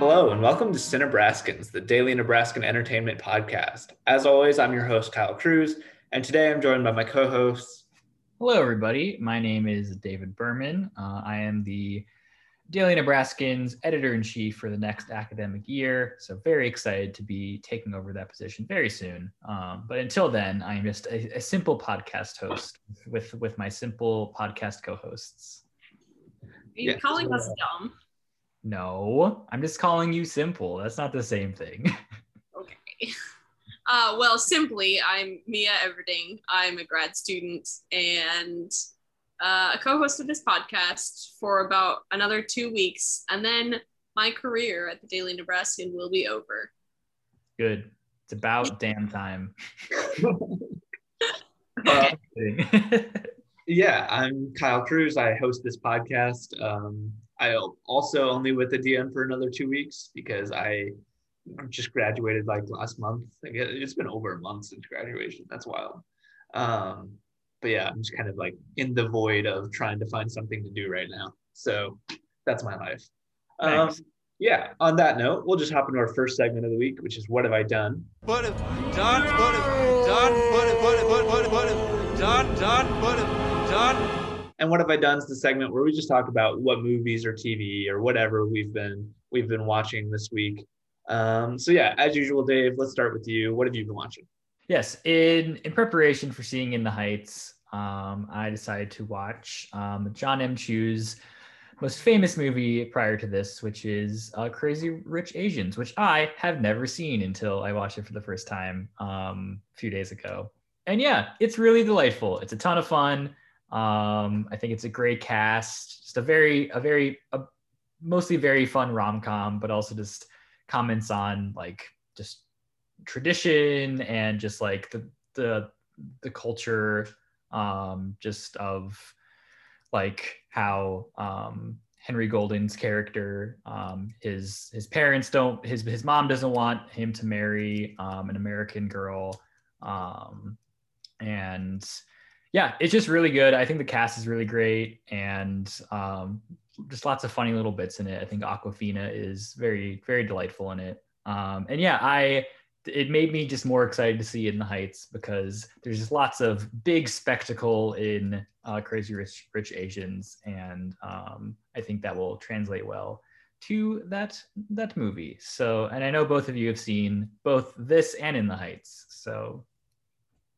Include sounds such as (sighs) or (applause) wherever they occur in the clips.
Hello, and welcome to Cinebraskins, the daily Nebraskan entertainment podcast. As always, I'm your host, Kyle Cruz, and today I'm joined by my co hosts. Hello, everybody. My name is David Berman. Uh, I am the Daily Nebraskans editor in chief for the next academic year. So, very excited to be taking over that position very soon. Um, but until then, I'm just a, a simple podcast host with, with my simple podcast co hosts. Are you Yeah. calling us dumb? No, I'm just calling you simple. That's not the same thing. (laughs) Okay. Uh, well, simply, I'm Mia Everding. I'm a grad student and uh, a co-host of this podcast for about another two weeks, and then my career at the Daily Nebraskan will be over. Good. It's about (laughs) damn time. (laughs) Uh, yeah, I'm Kyle Cruz. I host this podcast. Um, I also only with the DN for another two weeks because I just graduated like last month. Like it- it's been over a month since graduation. That's wild. Um, but yeah, I'm just kind of like in the void of trying to find something to do right now. So that's my life. Um, Thanks. yeah. On that note, we'll just hop into our first segment of the week, which is what have I done? Put him, John, put him, John, put him, put him, put him, put him, put him, John, John, put him, John. And what have I done is the segment where we just talk about what movies or TV or whatever we've been we've been watching this week. Um, so yeah, as usual, Dave, let's start with you. What have you been watching? Yes, in in preparation for seeing In the Heights, um, I decided to watch um, John M. Chu's most famous movie prior to this, which is uh, Crazy Rich Asians, which I have never seen until I watched it for the first time um, a few days ago. And yeah, it's really delightful. It's a ton of fun. Um, I think it's a great cast. Just a very, a very, a mostly very fun rom com, but also just comments on like just tradition and just like the the the culture um just of like how um Henry Golding's character um his his parents don't his his mom doesn't want him to marry um an American girl um and yeah it's just really good. I think the cast is really great and um just lots of funny little bits in it. I think Awkwafina is very very delightful in it. Um and yeah I it made me just more excited to see it in the heights because there's just lots of big spectacle in uh, crazy rich rich asians and um, i think that will translate well to that that movie. So and i know both of you have seen both this and in the heights. So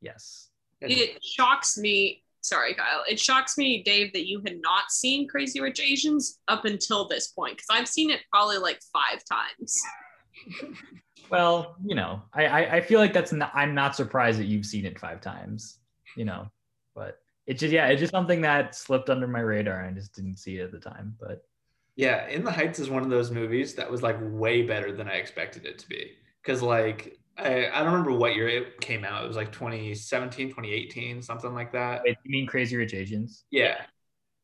yes It shocks me. Sorry, Kyle. It shocks me, Dave, that you had not seen Crazy Rich Asians up until this point because I've seen it probably like five times. well you know I, I i feel like that's not i'm not surprised that you've seen it five times you know but it just yeah it's just something that slipped under my radar and i just didn't see it at the time but Yeah, In the Heights is one of those movies that was like way better than I expected it to be. Cause like I, I don't remember what year it came out. It was like 2017, 2018, something like that. Wait, you mean Crazy Rich Asians? Yeah.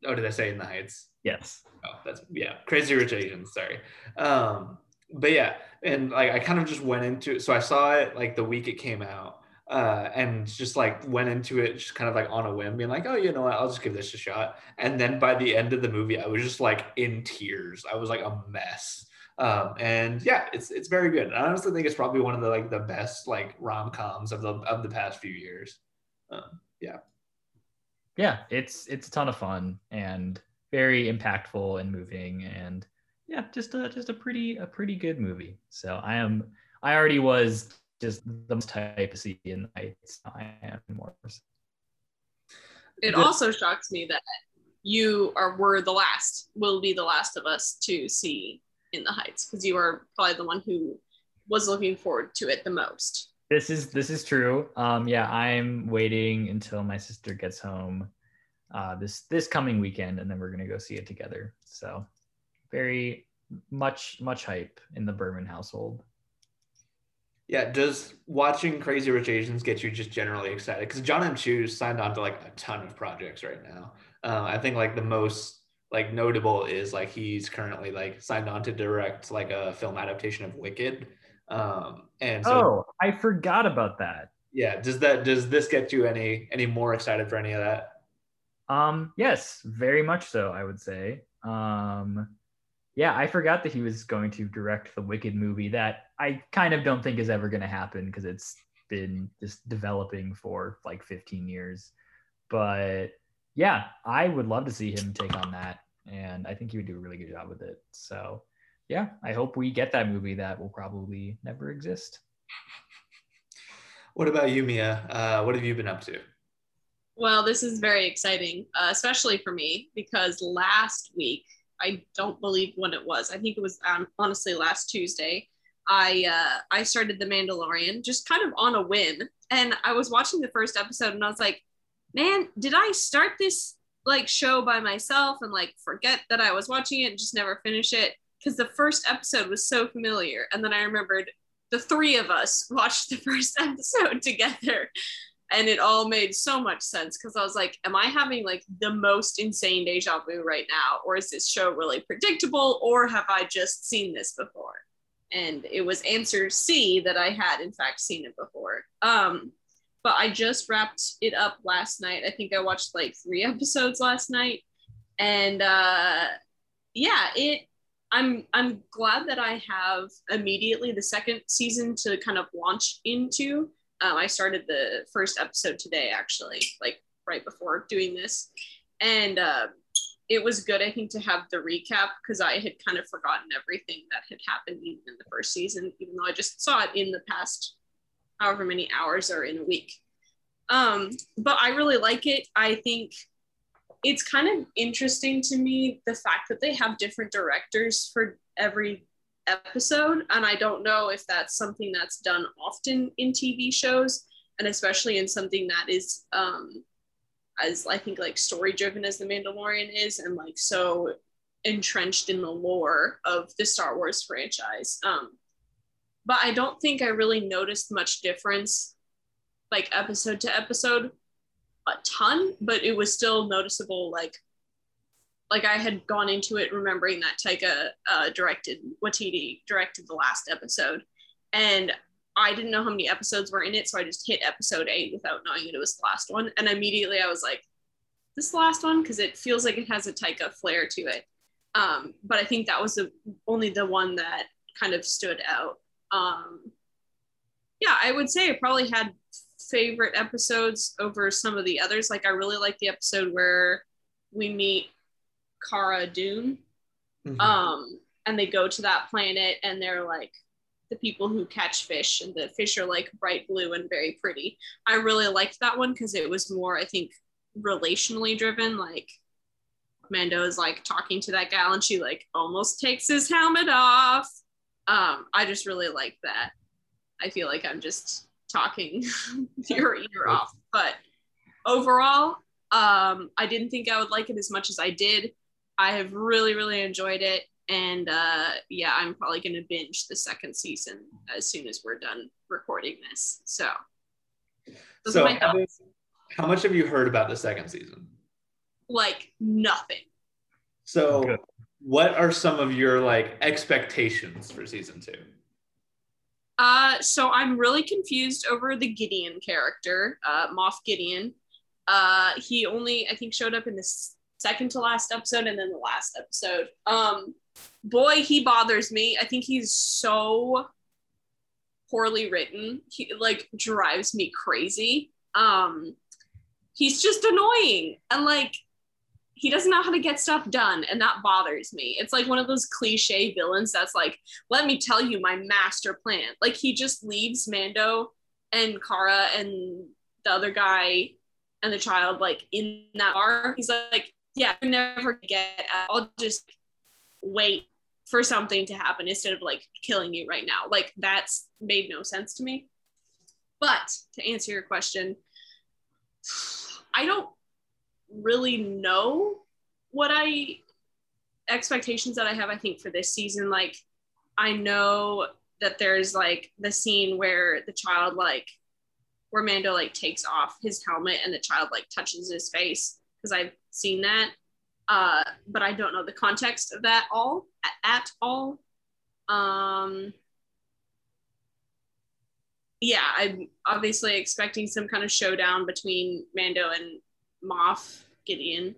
Oh, did I say In the Heights? Yes. Oh, that's yeah, Crazy Rich Asians. Sorry. Um, but yeah, and like I kind of just went into it. So I saw it like the week it came out, uh, and just like went into it just kind of like on a whim, being like, oh, you know what, I'll just give this a shot. And then by the end of the movie, I was just like in tears. I was like a mess. Um, and yeah, it's it's very good. I honestly think it's probably one of the like the best like rom coms of the of the past few years. Um, Yeah, yeah, it's it's a ton of fun and very impactful and moving and yeah, just a just a pretty a pretty good movie. So I am I already was just the most type to see in the heights. I am more. It The- also shocks me that you are were the last, will be the last of us to see In the Heights because you are probably the one who was looking forward to it the most. This is this is true. Um, yeah, I'm waiting until my sister gets home uh, this this coming weekend, and then we're gonna go see it together. So very much much hype in the Berman household. Yeah, does watching Crazy Rich Asians get you just generally excited? Because John M. Chu signed on to like a ton of projects right now. Uh, I think like the most like notable is like he's currently like signed on to direct like a film adaptation of Wicked. Um, and so Oh, I forgot about that. yeah, does that does this get you any any more excited for any of that? Um, yes, very much so. I would say. Um, yeah, I forgot that he was going to direct the Wicked movie that I kind of don't think is ever going to happen because it's been just developing for like 15 years. But yeah, I would love to see him take on that. And I think he would do a really good job with it. So yeah, I hope we get that movie that will probably never exist. (laughs) What about you, Mia? Uh, what have you been up to? Well, this is very exciting, uh, especially for me because last week I don't believe when it was. I think it was um, honestly last Tuesday. I uh, I started The Mandalorian just kind of on a whim, and I was watching the first episode, and I was like, "Man, did I start this like show by myself and like forget that I was watching it and just never finish it?" Because the first episode was so familiar, and then I remembered the three of us (laughs) watched the first (laughs) episode together and it all made so much sense because I was like, am I having like the most insane deja vu right now? Or is this show really predictable? Or have I just seen this before? And it was answer C that I had in fact seen it before. Um, but I just wrapped it up last night. I think I watched like three (laughs) episodes last night. And uh yeah, it I'm I'm glad that I have immediately the second season to kind of launch into um, I started the first episode today, actually, like right before doing this. And uh, it was good, I think, to have the recap because I had kind of forgotten everything that had happened even in the first season, even though I just saw it in the past however many hours are in a week. Um, but I really like it. I think it's kind of interesting to me the fact that they have different directors for every episode. And I don't know if that's something that's done often in TV shows, and especially in something that is um, as I think like story driven as The Mandalorian is, and like so entrenched in the lore of the Star Wars franchise. Um, but I don't think I really noticed much difference, like episode to episode, a ton. But it was still noticeable, like like I had gone into it remembering that Taika uh, directed Waititi directed the last episode, and I didn't know how many episodes were in it, so I just hit episode eight without knowing that it was the last one, and immediately I was like, "This last one?" Because it feels like it has a Taika flair to it. Um, but I think that was the only the one that kind of stood out. Um, yeah, I would say I probably had favorite episodes over some of the others. Like I really like the episode where we meet Cara Dune. Mm-hmm. Um, and they go to that planet and they're like the people who catch fish and the fish are like bright blue and very pretty. I really liked that one because it was more, I think, relationally driven. Like Mando is like talking to that gal and she like almost takes his helmet off. Um, I just really like that. I feel like I'm just talking (laughs) your ear off. But overall, um, I didn't think I would like it as much as I did. I have really, really enjoyed it. And uh, yeah, I'm probably going to binge the second season as soon as we're done recording this. So, so how, how much have you heard about the second season? Like nothing. So, Good. What are some of your like expectations for season two? Uh, so I'm really confused over the Gideon character, uh, Moff Gideon. Uh, he only, I think, showed up in the second to last episode and then the last episode. Um, boy, he bothers me. I think he's so poorly written. He like drives me crazy. Um, he's just annoying and like he doesn't know how to get stuff done and that bothers me it's like one of those cliche villains that's like let me tell you my master plan like he just leaves mando and Cara and the other guy and the child like in that bar he's like yeah, I never get. I'll just wait for something to happen instead of like killing you right now. Like that's made no sense to me. But to answer your question, (sighs) I don't really know what I expectations that I have. I think for this season, like I know that there's like the scene where the child like where Mando like takes off his helmet and the child like touches his face because I've seen that, uh, but I don't know the context of that all at, all. Um, yeah, I'm obviously expecting some kind of showdown between Mando and Moff Gideon.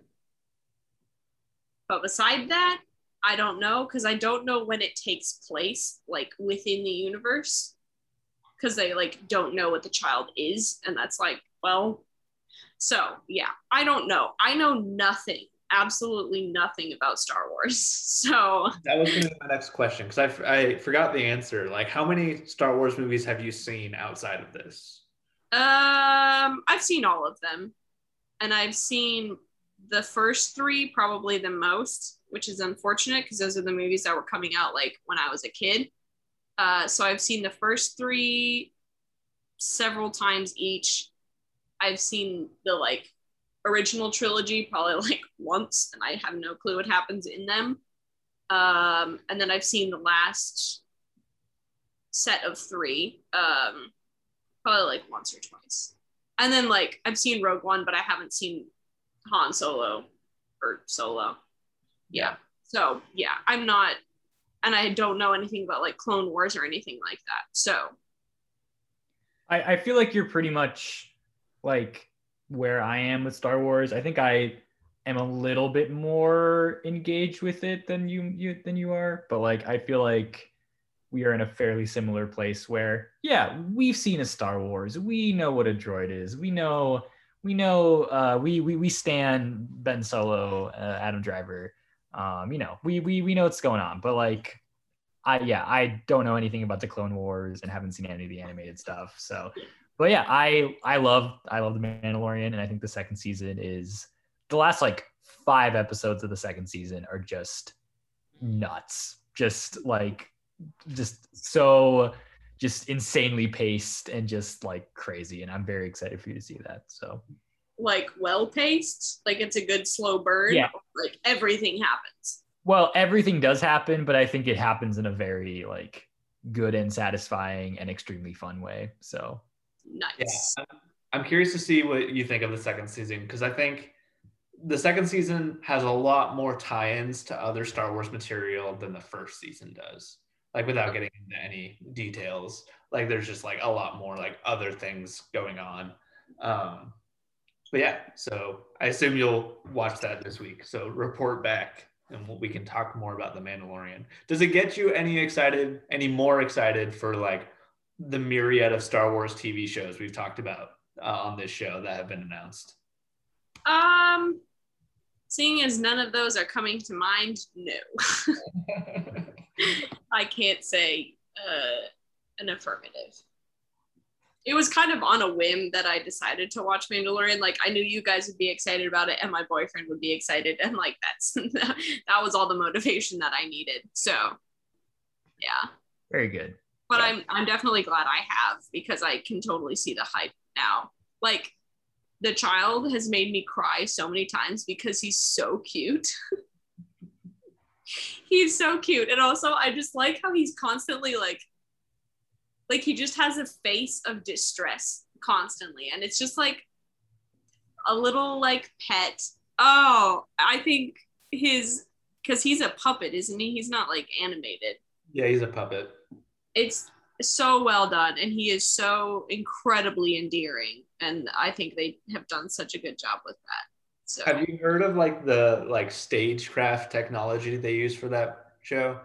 But beside that, I don't know because I don't know when it takes place, like within the universe, because they like don't know what the child is, and that's like, well, so yeah, I don't know. I know nothing, absolutely nothing about Star Wars. (laughs) So That was gonna be my next question because I, I forgot the answer. Like, how many Star Wars movies have you seen outside of this? Um, I've seen all of them, and I've seen the first three probably the most, which is unfortunate because those are the movies that were coming out like when I was a kid. Uh, so I've seen the first three several times each. I've seen the like original trilogy probably (laughs) like once, and I have no clue what happens in them. Um, and then I've seen the last set of three. Um, probably like once or twice. And then like I've seen Rogue One, but I haven't seen Han Solo or Solo. Yeah. So yeah, I'm not, and I don't know anything about like Clone Wars or anything like that. So I, I feel like you're pretty much like where I am with Star Wars. I think I am a little bit more engaged with it than you you than you are, but like I feel like we are in a fairly similar place where yeah, we've seen a Star Wars. We know what a droid is. We know we know uh, we we we stand Ben Solo, uh, Adam Driver. Um, you know, we we we know what's going on, but like I yeah, I don't know anything about the Clone Wars and haven't seen any of the animated stuff. So, but yeah, I I love I love the Mandalorian, and I think the second season is the last like five episodes of the second season are just nuts, just like just so just insanely paced and just like crazy, and I'm very excited for you to see that. So like well paced, like it's a good slow burn. Yeah. Like everything happens. well, everything does happen, but I think it happens in a very like good and satisfying and extremely fun way. So Nice. Yeah, I'm- I'm curious to see what you think of the second season because I think the second season has a lot more tie-ins to other Star Wars material than the first season does. Like without getting into any details, like there's just like a lot more like other things going on. Um, but yeah, so I assume you'll watch that this week. So report back and we can talk more about the Mandalorian. Does it get you any excited, any more excited for like the myriad of Star Wars TV shows we've talked about uh, on this show that have been announced? Um, seeing as none of those are coming to mind, no, (laughs) (laughs) I can't say uh, an affirmative. It was kind of on a whim that I decided to watch Mandalorian. Like I knew you guys would be excited about it, and my boyfriend would be excited, and like that's (laughs) that was all the motivation that I needed. So, yeah. very good. but Yeah. I'm I'm definitely glad I have because I can totally see the hype now. Like the child has made me cry so many times because he's so cute. (laughs) he's so cute. And also I just like how he's constantly like like he just has a face of distress constantly and it's just like a little like pet. Oh, I think his cuz he's a puppet, isn't he? He's not like animated yeah, he's a puppet. it's so well done and he is so incredibly endearing and i think they have done such a good job with that so Have you heard of like the like stagecraft technology they use for that show?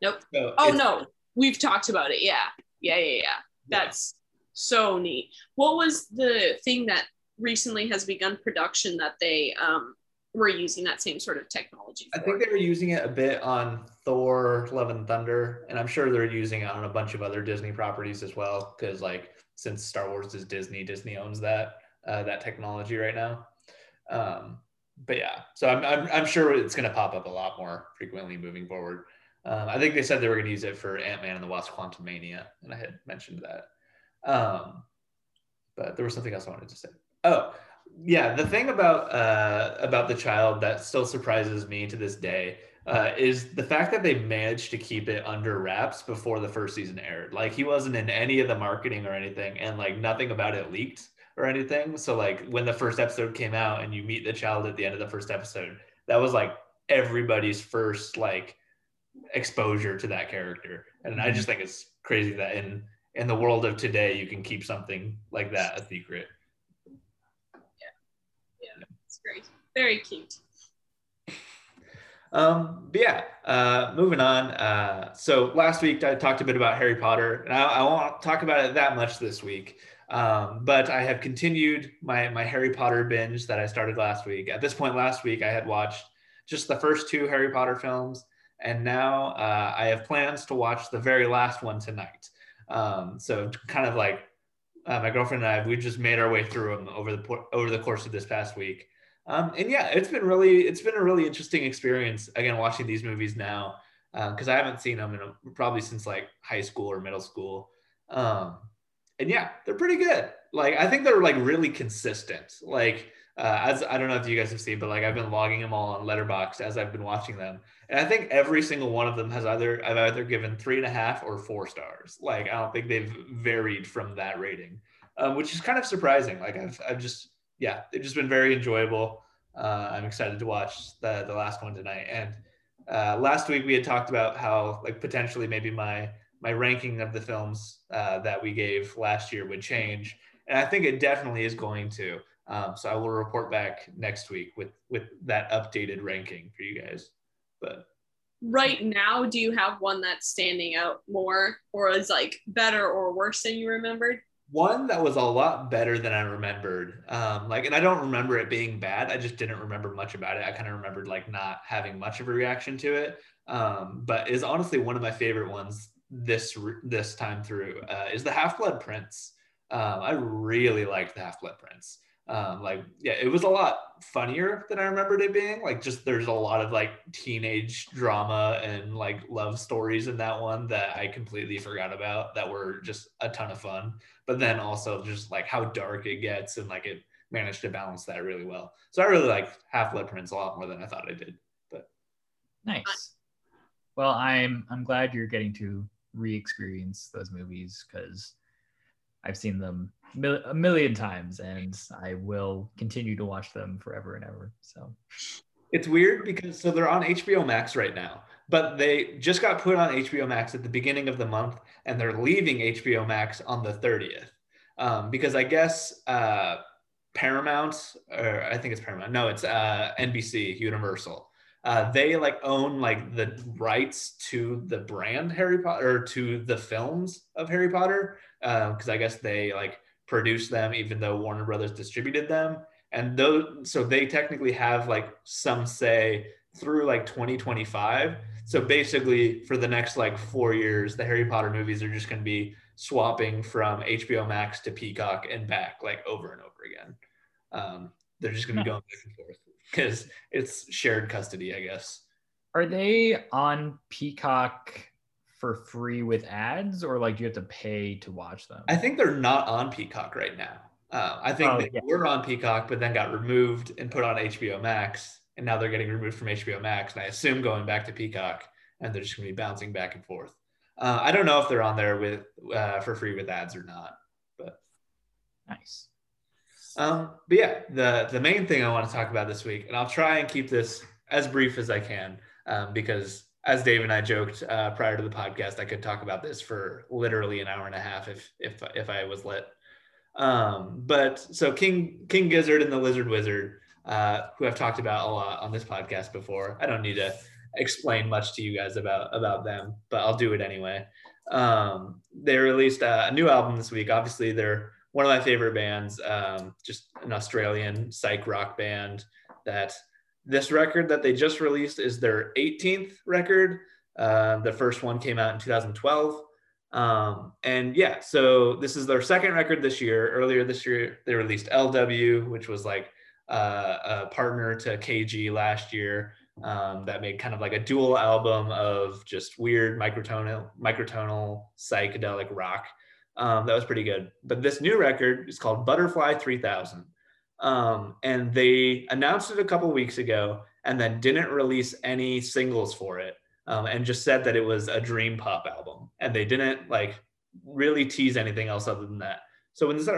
Nope. So oh no we've talked about it yeah yeah yeah yeah that's so neat what was the thing that recently has begun production that they um were using that same sort of technology I think they were using it a bit on Thor: Love and Thunder, and I'm sure they're using it on a bunch of other Disney properties as well. Because like since Star Wars is Disney, Disney owns that uh, that technology right now. Um, but yeah, so I'm, I'm I'm sure it's going to pop up a lot more frequently moving forward. Um, I think they said they were going to use it for Ant Man and the Wasp: Quantumania, and I had mentioned that. Um, but there was something else I wanted to say. Oh, yeah, the thing about uh, about the child that still surprises me to this day uh, is the fact that they managed to keep it under wraps before the first season aired. Like he wasn't in any of the marketing or anything, and like nothing about it leaked or anything. So like when the first episode came out and you meet the child at the end of the first episode, that was like everybody's first like exposure to that character, and I just think it's crazy that in in the world of today you can keep something like that a secret. Yeah. Yeah, it's great very cute Um, but yeah, uh, moving on. Uh, so last week I talked a bit about Harry Potter, and I, I won't talk about it that much this week. Um, but I have continued my my Harry Potter binge that I started last week. At this point, last week I had watched just the first two Harry Potter films, and now uh, I have plans to watch the very last one tonight. Um, so kind of like uh, my girlfriend and I, we just made our way through them over the over the course of this past week. Um, and yeah, it's been really it's been a really interesting experience again watching these movies now because uh, I haven't seen them in a, probably since like high school or middle school. Um, and yeah, they're pretty good. Like I think they're like really consistent. Like uh, as I don't know if you guys have seen, but like I've been logging them all on Letterboxd as I've been watching them, and I think every single one of them has either I've either given three and a half or four stars. Like I don't think they've varied from that rating, um, which is kind of surprising. Like I've I've just yeah, they've just been very enjoyable. Uh, I'm excited to watch the the last one tonight. And uh, last week we had talked about how like potentially maybe my my ranking of the films uh, that we gave last year would change, and I think it definitely is going to. Um, so I will report back next week with with that updated ranking for you guys. But right now, do you have one that's standing out more, or is like better or worse than you remembered? One that was a lot better than I remembered. Um, like, and I don't remember it being bad. I just didn't remember much about it. I kind of remembered like not having much of a reaction to it. Um, but is honestly one of my favorite ones this this time through uh, is the Half Blood Prince. Um, I really liked the Half Blood Prince. Um, like, yeah, it was a lot funnier than I remembered it being. Like, just there's a lot of like teenage drama and like love stories in that one that I completely forgot about that were just a ton of fun. But then also just like how dark it gets and like it managed to balance that really well. So I really like Half Blood Prince a lot more than I thought I did. But nice. Well, I'm I'm glad you're getting to re-experience those movies because I've seen them mil- a million times and I will continue to watch them forever and ever. So it's weird because so they're on HBO Max right now, but they just got put on HBO Max at the beginning of the month and they're leaving HBO Max on the 30th. Um, because I guess uh, Paramount, or I think it's Paramount. No, it's uh, NBC Universal uh, they like own like the rights to the brand Harry Potter or to the films of Harry Potter because uh, I guess they like produced them even though Warner Brothers distributed them. And those so they technically have like some say through like 2025 so basically for the next like four years the Harry Potter movies are just going to be swapping from HBO Max to Peacock and back like over and over again. Um, they're just going to be going back and forth (laughs) because it's shared custody, I guess. Are they on Peacock for free with ads, or like do you have to pay to watch them? I think they're not on Peacock right now. Uh, I think oh, they yeah. were on Peacock, but then got removed and put on HBO Max, and now they're getting removed from HBO Max, and I assume going back to Peacock, and they're just going to be bouncing back and forth. Uh, I don't know if they're on there with uh, for free with ads or not, but nice. Um, but yeah, the the main thing I want to talk about this week, and I'll try and keep this as brief as I can, um, because as Dave and I joked uh, prior to the podcast, I could talk about this for literally an hour and a half if if if I was lit. Um, but so King King Gizzard and the Lizard Wizard, uh, who I've talked about a lot on this podcast before. I don't need to explain much to you guys about about them, but I'll do it anyway. Um, they released a new album this week. Obviously, they're one of my favorite bands, um, just an Australian psych rock band. That this record that they just released is their 18th record. Uh, the first one came out in 2012. Um, and yeah, so this is their second record this year. Earlier this year, they released LW, which was like uh, a partner to KG last year. Um, that made kind of like a dual album of just weird microtonal, microtonal psychedelic rock. Um, that was pretty good. But this new record is called Butterfly 3000. Um, and they announced it a couple weeks ago and then didn't release any singles for it um, and just said that it was a dream pop album. And they didn't like really tease anything else other than that. So when this,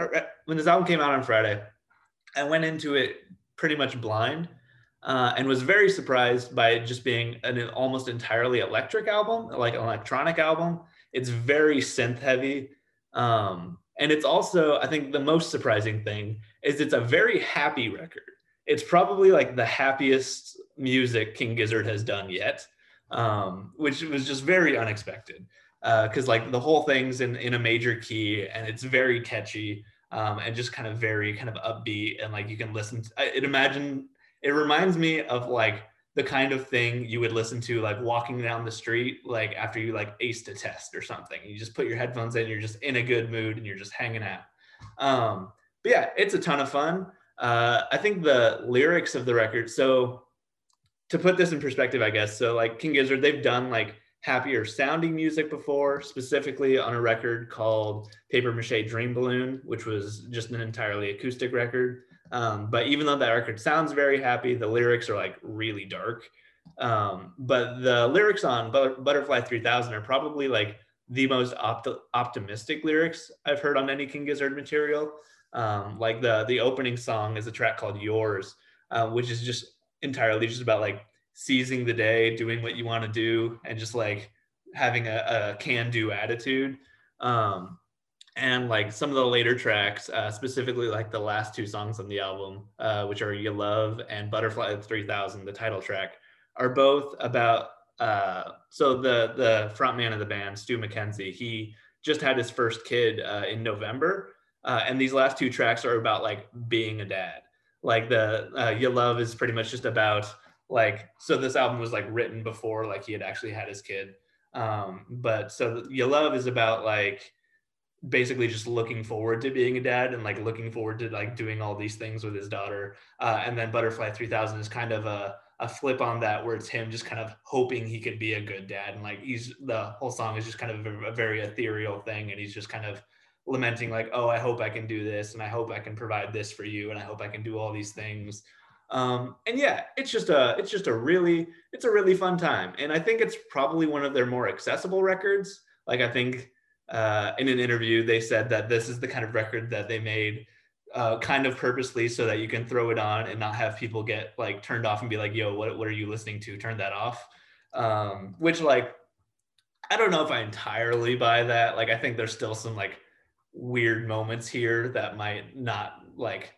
when this album came out on Friday, I went into it pretty much blind. Uh, and was very surprised by it just being an almost entirely electric album, like an electronic album. It's very synth heavy. Um, and it's also, I think, the most surprising thing is it's a very happy record. it's probably like the happiest music King Gizzard has done yet, um, which was just very unexpected. Because uh, like the whole thing's in in a major key and it's very catchy um, and just kind of very kind of upbeat and like you can listen. To, it imagine it reminds me of like the kind of thing you would listen to like walking down the street like after you like aced a test or something. You just put your headphones in, you're just in a good mood and you're just hanging out. Um, but yeah, it's a ton of fun. Uh, I think the lyrics of the record. So to put this in perspective, I guess. So like King Gizzard, they've done like happier sounding music before, specifically on a record called Paper Mache Dream Balloon, which was just an entirely acoustic record. Um, but even though that record sounds very happy, the lyrics are like really dark. Um, but the lyrics on Butterfly 3000 are probably like the most opt- optimistic lyrics I've heard on any King Gizzard material. Um, like the the opening song is a track called Yours, uh, which is just entirely just about like seizing the day, doing what you want to do, and just like having a, a can do attitude. Um, and like some of the later tracks, uh, specifically like the last two songs on the album, uh, which are "You Love" and "Butterfly 3000," the title track, are both about. Uh, so the the frontman of the band, Stu Mackenzie, he just had his first kid uh, in November, uh, and these last two tracks are about like being a dad. Like the uh, "You Love" is pretty much just about like so this album was like written before like he had actually had his kid um but so you love is about like basically just looking forward to being a dad and like looking forward to like doing all these things with his daughter. Uh, and then butterfly 3000 is kind of a, a flip on that where it's him just kind of hoping he could be a good dad. And like he's the whole song is just kind of a, a very ethereal thing and he's just kind of lamenting like oh i hope i can do this and i hope i can provide this for you and i hope i can do all these things. Um, and yeah, it's just a it's just a really it's a really fun time, and I think it's probably one of their more accessible records. Like I think uh, in an interview they said that this is the kind of record that they made uh, kind of purposely so that you can throw it on and not have people get like turned off and be like, "Yo, what what are you listening to? Turn that off." Um, which like I don't know if I entirely buy that. Like I think there's still some like weird moments here that might not like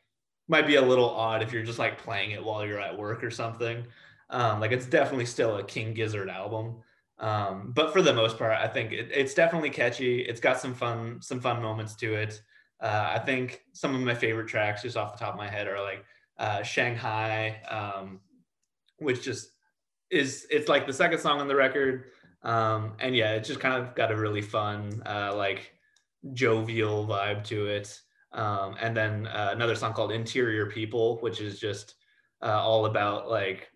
might be a little odd if you're just like playing it while you're at work or something. Um, like it's definitely still a King Gizzard album. Um, but for the most part, I think it, it's definitely catchy. It's got some fun, some fun moments to it. Uh, I think some of my favorite tracks, just off the top of my head, are like uh, Shanghai, um, which just is it's like the second song on the record. Um, and yeah, it's just kind of got a really fun, uh, like jovial vibe to it. Um, and then uh, another song called Interior People, which is just uh, all about like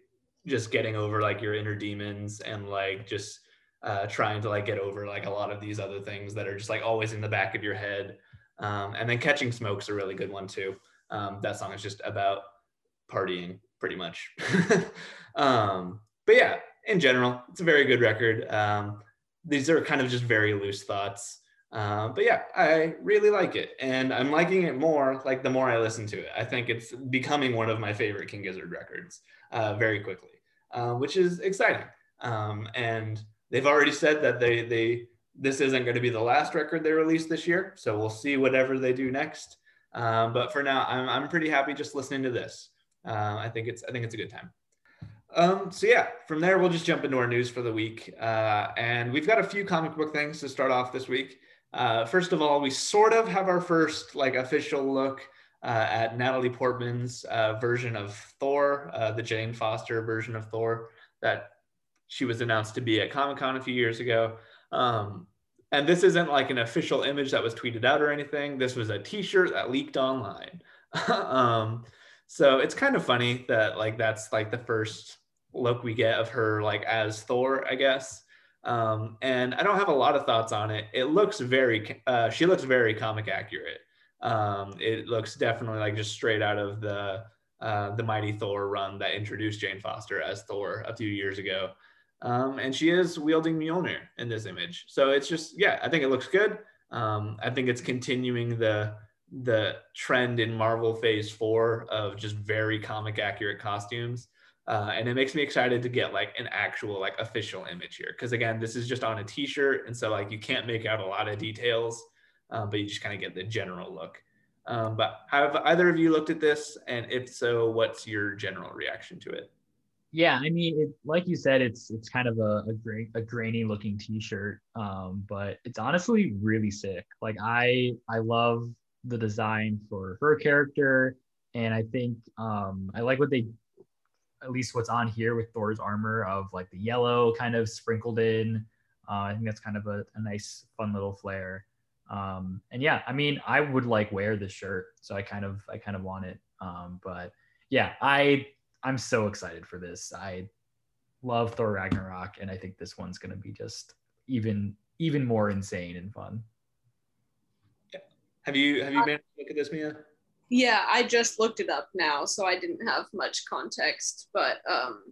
just getting over like your inner demons and like just uh, trying to like get over like a lot of these other things that are just like always in the back of your head. Um, and then Catching Smoke's a really good one too. Um, that song is just about partying pretty much. (laughs) um, but yeah, in general, it's a very good record. Um, these are kind of just very loose thoughts. Uh, but yeah, I really like it, and I'm liking it more. Like the more I listen to it, I think it's becoming one of my favorite King Gizzard records uh, very quickly, uh, which is exciting. Um, and they've already said that they they this isn't going to be the last record they release this year, so we'll see whatever they do next. Um, but for now, I'm I'm pretty happy just listening to this. Uh, I think it's I think it's a good time. Um, so yeah, from there we'll just jump into our news for the week, uh, and we've got a few comic book things to start off this week. Uh, first of all, we sort of have our first like official look at Natalie Portman's uh, version of Thor, uh, the Jane Foster version of Thor that she was announced to be at Comic Con a few years ago. Um, and this isn't like an official image that was tweeted out or anything. This was a T-shirt that leaked online. (laughs) um, so it's kind of funny that like that's like the first look we get of her like as Thor, I guess. Um, and I don't have a lot of thoughts on it. It looks very, uh, she looks very comic accurate. Um, it looks definitely like just straight out of the uh, the Mighty Thor run that introduced Jane Foster as Thor a few years ago. Um, and she is wielding Mjolnir in this image. So it's just, yeah, I think it looks good. Um, I think it's continuing the the trend in Marvel Phase Four of just very comic accurate costumes. Uh, and it makes me excited to get like an actual like official image here because again this is just on a t-shirt and so like you can't make out a lot of details um, but you just kind of get the general look Um, but have either of you looked at this? And if so, what's your general reaction to it? Yeah, I mean, it, like you said, it's it's kind of a a, gra- a grainy looking T-shirt, um, but it's honestly really sick. Like I I love the design for her character, and I think um, I like what they at least what's on here with Thor's armor of like the yellow kind of sprinkled in. Uh, I think that's kind of a, a nice, fun little flair. Um, and yeah, I mean, I would like wear this shirt, so I kind of I kind of want it. Um, but yeah, I I'm so excited for this. I love Thor Ragnarok, and I think this one's going to be just even even more insane and fun. Have you have you managed to look at this, Mia? Yeah, I just looked it up now, so I didn't have much context. But um,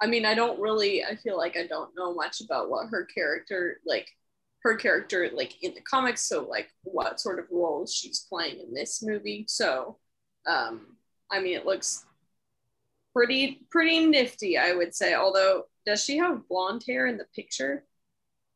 I mean, I don't really. I feel like I don't know much about what her character like. Her character like in the comics, so like what sort of roles she's playing in this movie. So, um, I mean, it looks pretty pretty nifty, I would say. Although, does she have blonde hair in the picture?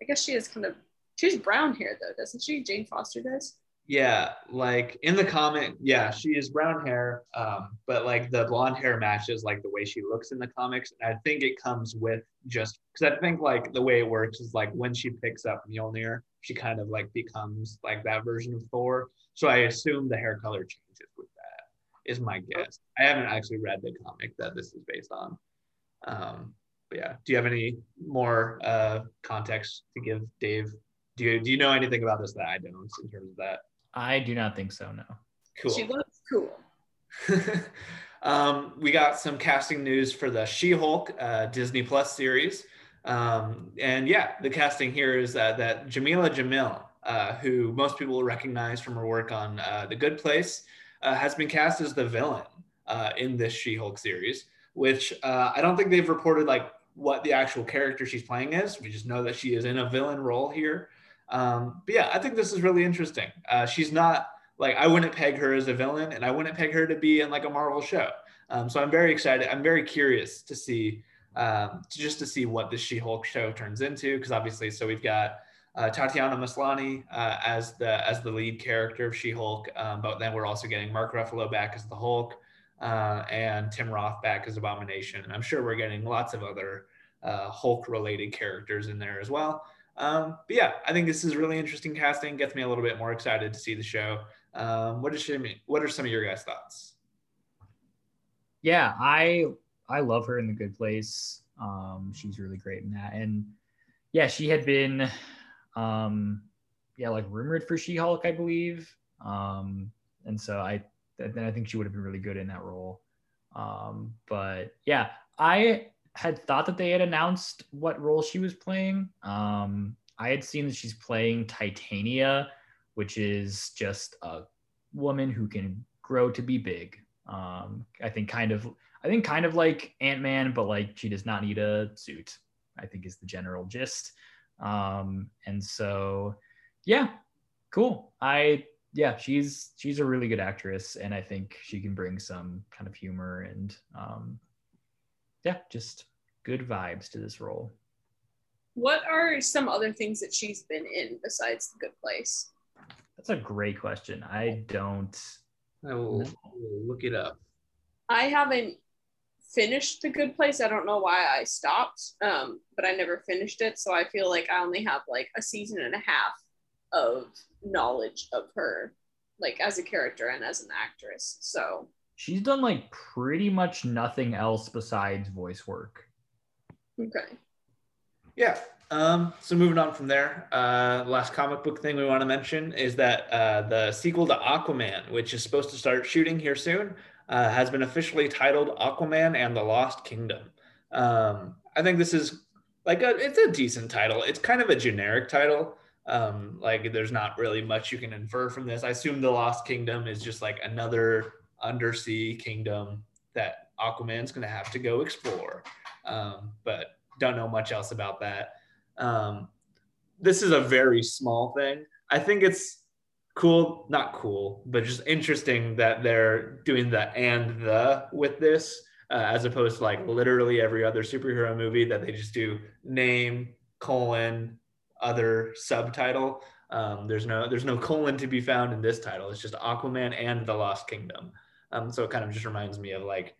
I guess she has kind of. she's brown hair though, doesn't she? Jane Foster does. Yeah, like in the comic, yeah, she is brown hair, um, but like the blonde hair matches like the way she looks in the comics. And I think it comes with just because I think like the way it works is like when she picks up Mjolnir, she kind of like becomes like that version of Thor. So I assume the hair color changes with that. Is my guess. I haven't actually read the comic that this is based on. Um, but yeah, do you have any more uh, context to give, Dave? Do you do you know anything about this that I don't in terms of that? I do not think so. No. Cool. She looks cool. (laughs) um, we got some casting news for the She-Hulk uh, Disney Plus series, um, and yeah, the casting here is uh, that Jameela Jamil, uh, who most people will recognize from her work on uh, The Good Place, uh, has been cast as the villain uh, in this She-Hulk series. Which I don't think they've reported like what the actual character she's playing is. We just know that she is in a villain role here. Um, but yeah, I think this is really interesting. Uh, she's not like I wouldn't peg her as a villain, and I wouldn't peg her to be in like a Marvel show. Um, so I'm very excited. I'm very curious to see um, to just to see what this She-Hulk show turns into, because obviously, so we've got uh, Tatiana Maslany uh, as the as the lead character of She-Hulk, um, but then we're also getting Mark Ruffalo back as the Hulk uh, and Tim Roth back as Abomination. And I'm sure we're getting lots of other uh, Hulk-related characters in there as well. Um, but yeah, I think this is really interesting casting. Gets me a little bit more excited to see the show. Um, what is she, What are some of your guys' thoughts? Yeah, I I love her in the Good Place. Um, she's really great in that, and yeah, she had been, um, yeah, like rumored for She-Hulk, I believe. Um, and so I then I think she would have been really good in that role. Um, but yeah, I had thought that they had announced what role she was playing. Um, I had seen that she's playing Titania, which is just a woman who can grow to be big. Um, I think kind of, I think kind of like Ant Man, but like she does not need a suit. I think is the general gist. Um, and so, yeah, cool. I yeah, she's she's a really good actress, and I think she can bring some kind of humor and um, yeah, just good vibes to this role. What are some other things that she's been in besides The Good Place? That's a great question. I don't. I will, look it up. I haven't finished The Good Place. I don't know why I stopped, um, but I never finished it. So I feel like I only have like a season and a half of knowledge of her, like as a character and as an actress. So she's done like pretty much nothing else besides voice work. Okay. Yeah. Um, so moving on from there, uh, last comic book thing we want to mention is that uh, the sequel to Aquaman, which is supposed to start shooting here soon, uh, has been officially titled Aquaman and the Lost Kingdom. Um, I think this is like a it's a decent title. It's kind of a generic title. Um, like there's not really much you can infer from this. I assume the Lost Kingdom is just like another undersea kingdom that Aquaman's going to have to go explore. Um, but don't know much else about that. Um, this is a very small thing. I think it's cool, not cool, but just interesting that they're doing the and the with this, uh, as opposed to like literally every other superhero movie that they just do name colon other subtitle. Um, there's no there's no colon to be found in this title. It's just Aquaman and the Lost Kingdom. Um, so it kind of just reminds me of like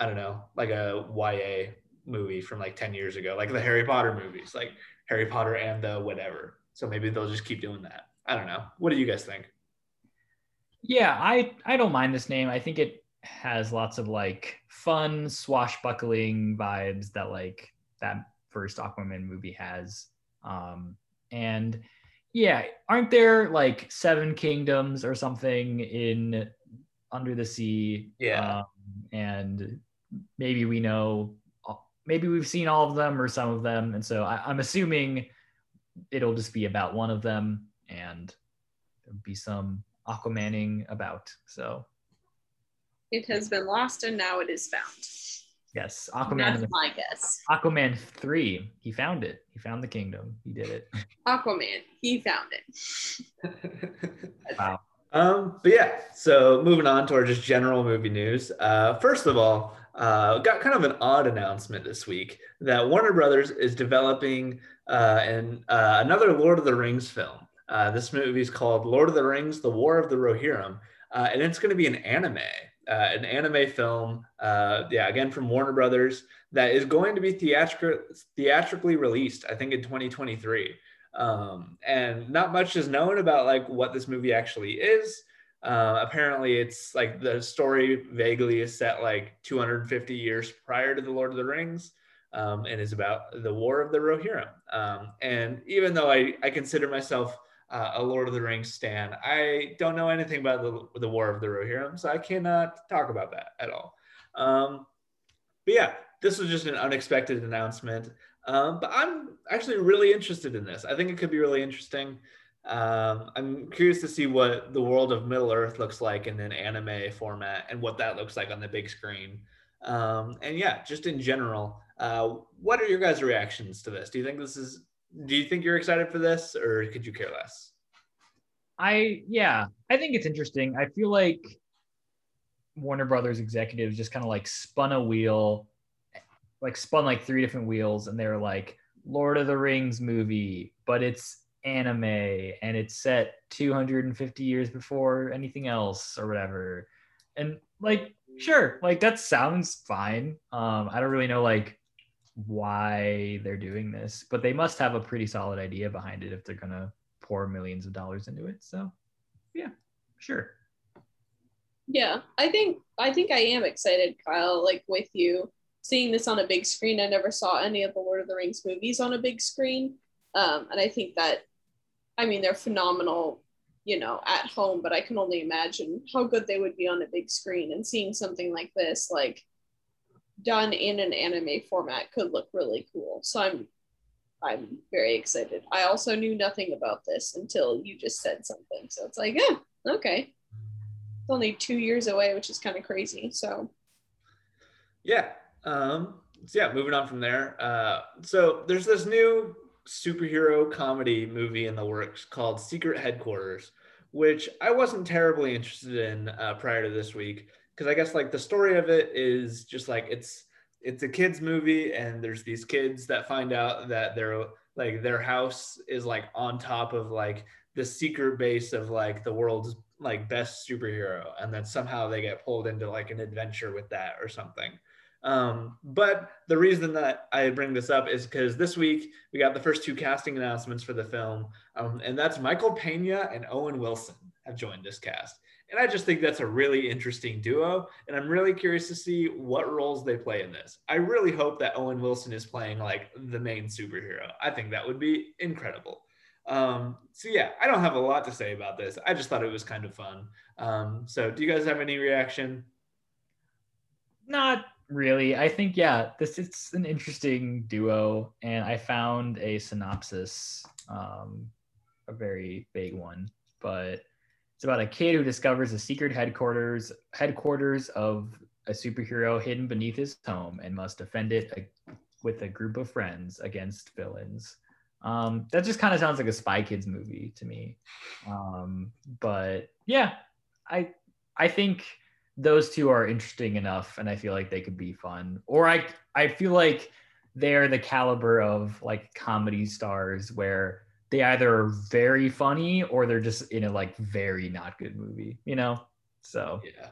I don't know, like a YA movie from like 10 years ago, like the Harry Potter movies, like Harry Potter and the whatever. So maybe they'll just keep doing that. I don't know. What do you guys think? Yeah, I I don't mind this name. I think it has lots of like fun swashbuckling vibes that like that first Aquaman movie has. Um and yeah, aren't there like seven kingdoms or something in under the sea? Yeah. Um, and maybe we know maybe we've seen all of them or some of them. And so I, I'm assuming it'll just be about one of them and there'll be some Aquamaning about. So It has been lost and now it is found. yes, Aquaman. That's my guess. Aquaman three. He found it. He found the kingdom. He did it. Aquaman, he found it. (laughs) Wow. Um, but yeah, so moving on to our just general movie news. Uh, first of all, uh, got kind of an odd announcement this week that Warner Brothers is developing uh, an, uh, another Lord of the Rings film. Uh, this movie is called Lord of the Rings: The War of the Rohirrim, uh, and it's going to be an anime, uh, an anime film. Yeah, again from Warner Brothers that is going to be theatrical, theatrically released. I think in 2023 um, and not much is known about like what this movie actually is. Uh, apparently, it's like the story vaguely is set like 250 years prior to the Lord of the Rings, um, and is about the War of the Rohirrim. Um, and even though I, I consider myself uh, a Lord of the Rings stan, I don't know anything about the, the War of the Rohirrim, so I cannot talk about that at all. Um, but yeah, this was just an unexpected announcement. Um, but I'm actually really interested in this. I think it could be really interesting. Um, I'm curious to see what the world of Middle Earth looks like in an anime format and what that looks like on the big screen. Um, and yeah, just in general, uh, what are your guys' reactions to this? Do you think this is? Do you think you're excited for this, or could you care less? I yeah, I think it's interesting. I feel like Warner Brothers executives just kind of like spun a wheel, like spun like three different wheels, and they were like Lord of the Rings movie, but it's anime and it's set 250 years before anything else or whatever. And like, sure, like that sounds fine. Um, I don't really know like why they're doing this, but they must have a pretty solid idea behind it if they're gonna pour millions of dollars into it. So yeah, sure. Yeah, I think I think I am excited, Kyle, like with you. Seeing this on a big screen, I never saw any of the Lord of the Rings movies on a big screen. Um, and I think that I mean they're phenomenal, you know, at home, but I can only imagine how good they would be on a big screen and seeing something like this, like done in an anime format could look really cool. So I'm I'm very excited. I also knew nothing about this until you just said something. So it's like, yeah, okay. It's only two years away, which is kind of crazy. So Yeah. Um, so yeah, moving on from there. Uh, so there's this new superhero comedy movie in the works called Secret Headquarters, which I wasn't terribly interested in uh, prior to this week because I guess like the story of it is just like it's it's a kids movie and there's these kids that find out that their like their house is like on top of like the secret base of like the world's like best superhero and then somehow they get pulled into like an adventure with that or something um, but the reason that I bring this up is because this week we got the first two casting announcements for the film, um, and that's Michael Pena and Owen Wilson have joined this cast. And I just think that's a really interesting duo, and I'm really curious to see what roles they play in this. I really hope that Owen Wilson is playing like the main superhero. I think that would be incredible. Um, so yeah, I don't have a lot to say about this. I just thought it was kind of fun. Um, so do you guys have any reaction? Not really. I think yeah, this is an interesting duo, and I found a synopsis, um, a very vague one, but it's about a kid who discovers a secret headquarters headquarters of a superhero hidden beneath his home and must defend it with a group of friends against villains. Um, that just kind of sounds like a Spy Kids movie to me. Um, but yeah, I I think those two are interesting enough and I feel like they could be fun. Or I I feel like they're the caliber of like comedy stars where they either are very funny or they're just in a like very not good movie, you know? So Yeah.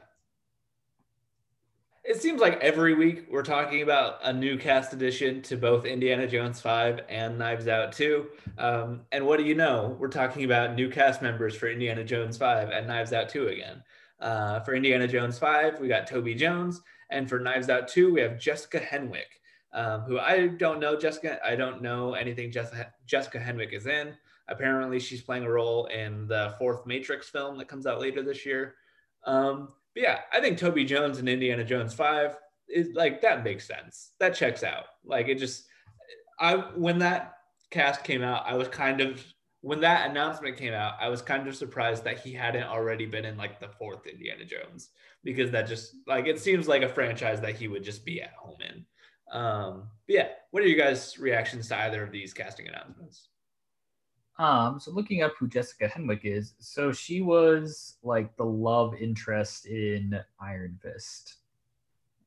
It seems like every week we're talking about a new cast addition to both Indiana Jones 5 and Knives Out 2. Um, and what do you know? We're talking about new cast members for Indiana Jones 5 and Knives Out 2 again. Uh, for Indiana Jones 5, we got Toby Jones. And for Knives Out 2, we have Jessica Henwick, um, who I don't know Jessica. I don't know anything Jessica, Henwick is in. Apparently, she's playing a role in the fourth Matrix film that comes out later this year. Um, but yeah, I think Toby Jones and Indiana Jones 5 is like that makes sense. That checks out. Like it just I when that cast came out, I was kind of when that announcement came out, I was kind of surprised that he hadn't already been in like the fourth Indiana Jones because that just like it seems like a franchise that he would just be at home in. Um, but yeah, what are you guys' reactions to either of these casting announcements? Um, so looking up who Jessica Henwick is, so she was like the love interest in Iron Fist,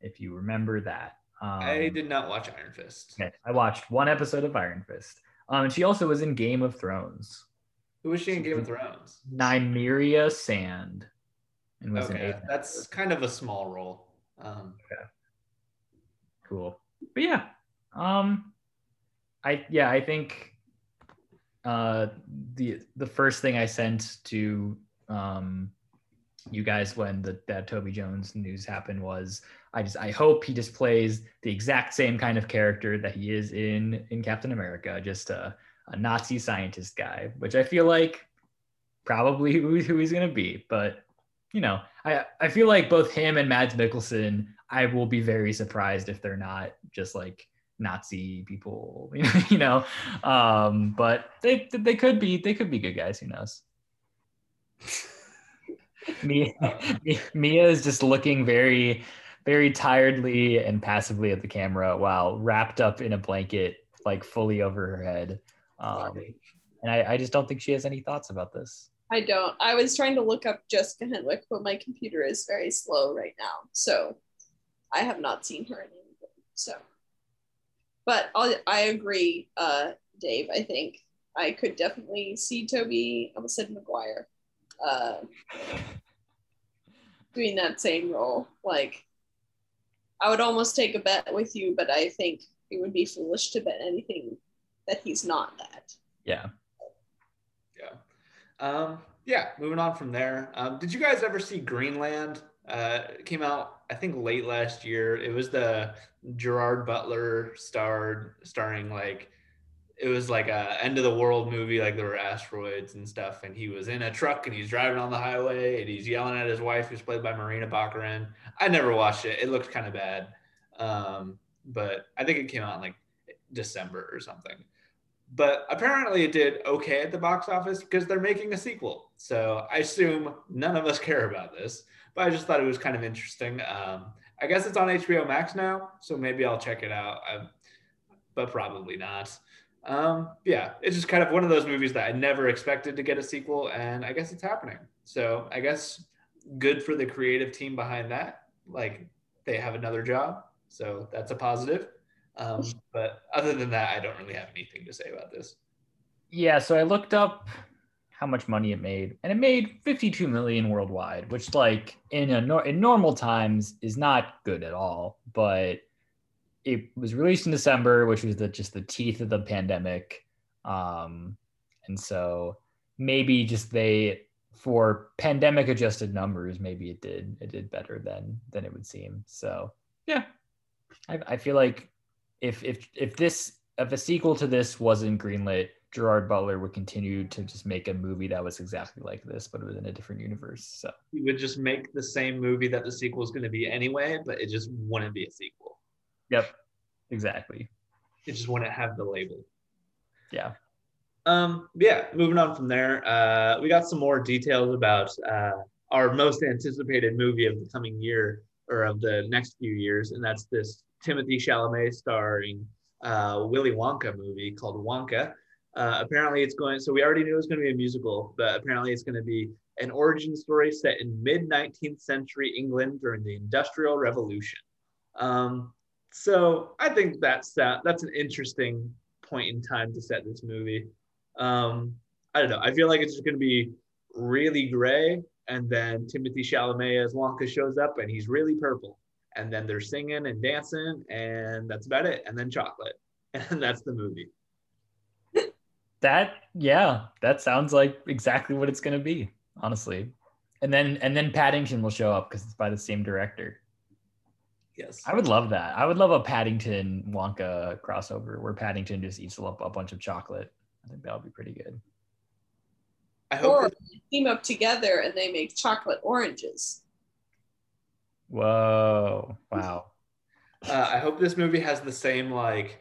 if you remember that. Um, I did not watch Iron Fist. okay, I watched one episode of Iron Fist. Um, and she also was in Game of Thrones. Who was she in Game of Thrones? Nymeria Sand, and was Okay, that's kind of a small role. Um, cool. But yeah, um, I yeah I think uh the the first thing I sent to um you guys when the that Toby Jones news happened was I just I hope he just plays the exact same kind of character that he is in in Captain America, just a, a Nazi scientist guy, which I feel like probably who, who he's gonna be. But you know, I I feel like both him and Mads Mikkelsen, I will be very surprised if they're not just like Nazi people, (laughs) you know. Um, but they they could be they could be good guys. Who knows? (laughs) (laughs) Mia, Mia is just looking very, very tiredly and passively at the camera while wrapped up in a blanket, like fully over her head. Um, and I, I just don't think she has any thoughts about this. I don't. I was trying to look up Jessica Henwick, but my computer is very slow right now, so I have not seen her in anything. So, but I'll, I agree, uh, Dave. I think I could definitely see Toby. I almost said McGuire, uh, doing that same role. Like, I would almost take a bet with you, but I think it would be foolish to bet anything that he's not that. Yeah. Yeah. Um, yeah, moving on from there. Um, did you guys ever see Greenland? Uh, it came out, I think, late last year. It was the Gerard Butler starred, starring like, it was like a end of the world movie. Like there were asteroids and stuff, and he was in a truck and he's driving on the highway and he's yelling at his wife, who's played by Morena Baccarin. I never watched it. It looked kind of bad, um, but I think it came out in like December or something but apparently it did okay at the box office because they're making a sequel. So I assume none of us care about this, but I just thought it was kind of interesting. Um, I guess it's on HBO Max now, so maybe I'll check it out, I, but probably not. Um, yeah, it's just kind of one of those movies that I never expected to get a sequel, and I guess it's happening. So I guess good for the creative team behind that. Like they have another job, so that's a positive. Um, but other than that, I don't really have anything to say about this. Yeah, so I looked up how much money it made, and it made 52 million worldwide, which, like in a nor- in normal times, is not good at all. But it was released in December, which was the just the teeth of the pandemic, um, and so maybe just they for pandemic adjusted numbers, maybe it did it did better than than it would seem. So yeah, I, I feel like if if if this if a sequel to this wasn't greenlit, Gerard Butler would continue to just make a movie that was exactly like this, but it was in a different universe. So He would just make the same movie that the sequel is going to be anyway, but it just wouldn't be a sequel. Yep, exactly. It just wouldn't have the label. Yeah. Um, yeah, moving on from there, uh, we got some more details about uh, our most anticipated movie of the coming year or of the next few years, and that's this Timothée Chalamet starring uh, Willy Wonka movie called Wonka. Uh, apparently, it's going. So we already knew it was going to be a musical, but apparently, it's going to be an origin story set in mid 19th century England during the Industrial Revolution. Um, so I think that's that. That's an interesting point in time to set this movie. Um, I don't know. I feel like it's just going to be really gray, and then Timothée Chalamet as Wonka shows up, and he's really purple, and then they're singing and dancing, and that's about it. And then chocolate, (laughs) and that's the movie. That yeah, that sounds like exactly what it's gonna be, honestly. And then and then Paddington will show up because it's by the same director. Yes. I would love that. I would love a Paddington Wonka crossover where Paddington just eats up a bunch of chocolate. I think that would be pretty good. I hope. Or this- they team up together and they make chocolate oranges. Whoa! Wow. uh, I hope this movie has the same like,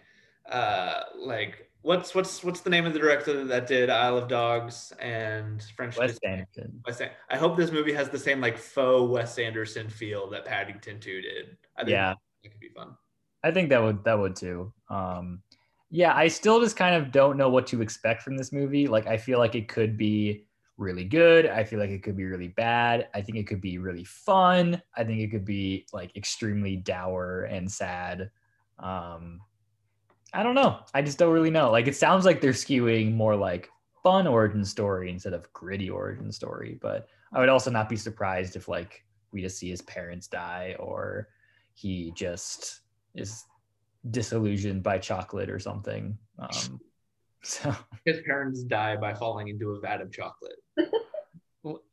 uh, like what's what's what's the name of the director that did Isle of Dogs and French? Wes Anderson. Wes An- I hope this movie has the same like faux Wes Anderson feel that Paddington Two did. I think Yeah. it could be fun. I think that would that would too. Um, yeah, I still just kind of don't know what to expect from this movie. Like, I feel like it could be really good. I feel like it could be really bad. I think it could be really fun. I think it could be like extremely dour and sad. Um, I don't know. I just don't really know. Like, it sounds like they're skewing more like fun origin story instead of gritty origin story. But I would also not be surprised if like we just see his parents die or he just is disillusioned by chocolate or something. Um, (laughs) so His parents die by falling into a vat of chocolate.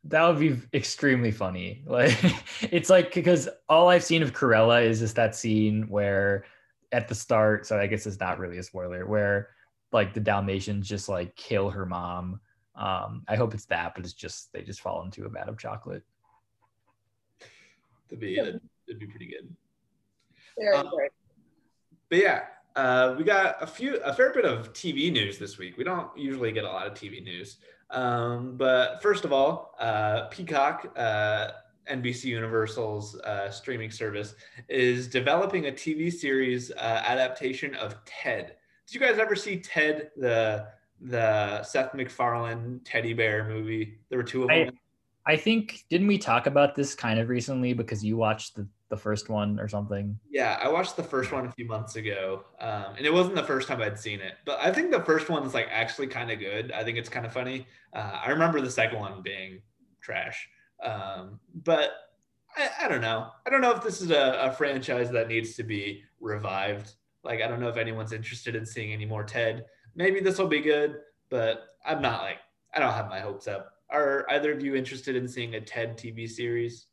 that would be extremely funny. (laughs) Like it's like because all I've seen of Cruella is just that scene where at the start, so I guess it's not really a spoiler, where like the Dalmatians just like kill her mom. Um, I hope it's that, but it's just they just fall into a vat of chocolate. That'd be it'd, it'd be pretty good. Very Um, very But yeah, uh, we got a few, a fair bit of TV news this week. We don't usually get a lot of TV news. Um, but first of all, uh, Peacock, uh, NBC Universal's uh, streaming service, is developing a TV series uh, adaptation of Ted. Did you guys ever see Ted, the the Seth MacFarlane teddy bear movie? There were two of them. I think didn't we talk about this kind of recently because you watched the, the first one or something? Yeah, I watched the first one a few months ago, um, and it wasn't the first time I'd seen it. But I think the first one's like actually kind of good. I think it's kind of funny. Uh, I remember the second one being trash, um, but I, I don't know. I don't know if this is a, a franchise that needs to be revived. Like, I don't know if anyone's interested in seeing any more Ted. Maybe this will be good, but I'm not like I don't have my hopes up. Are either of you interested in seeing a Ted TV series?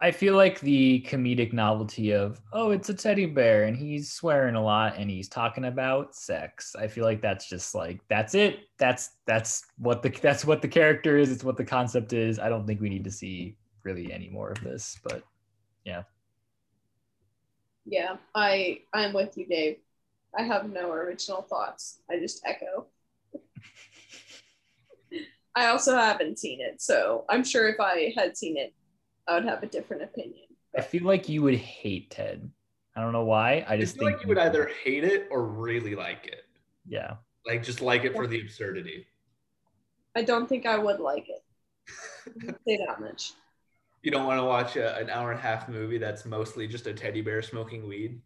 I feel like the comedic novelty of oh, it's a teddy bear and he's swearing a lot and he's talking about sex. I feel like that's just like that's it. That's that's what the that's what the character is. It's what the concept is. I don't think we need to see really any more of this. But yeah, Yeah, I I'm with you, Dave. I have no original thoughts. I just echo. (laughs) I also haven't seen it, so I'm sure if I had seen it, I would have a different opinion. I feel like you would hate Ted. I don't know why. I I just feel think like you would either hate it or really like it. yeah. Like just like it for the absurdity. I don't think I would like it. (laughs) Say that much. You don't want to watch a, an hour and a half movie that's mostly just a teddy bear smoking weed.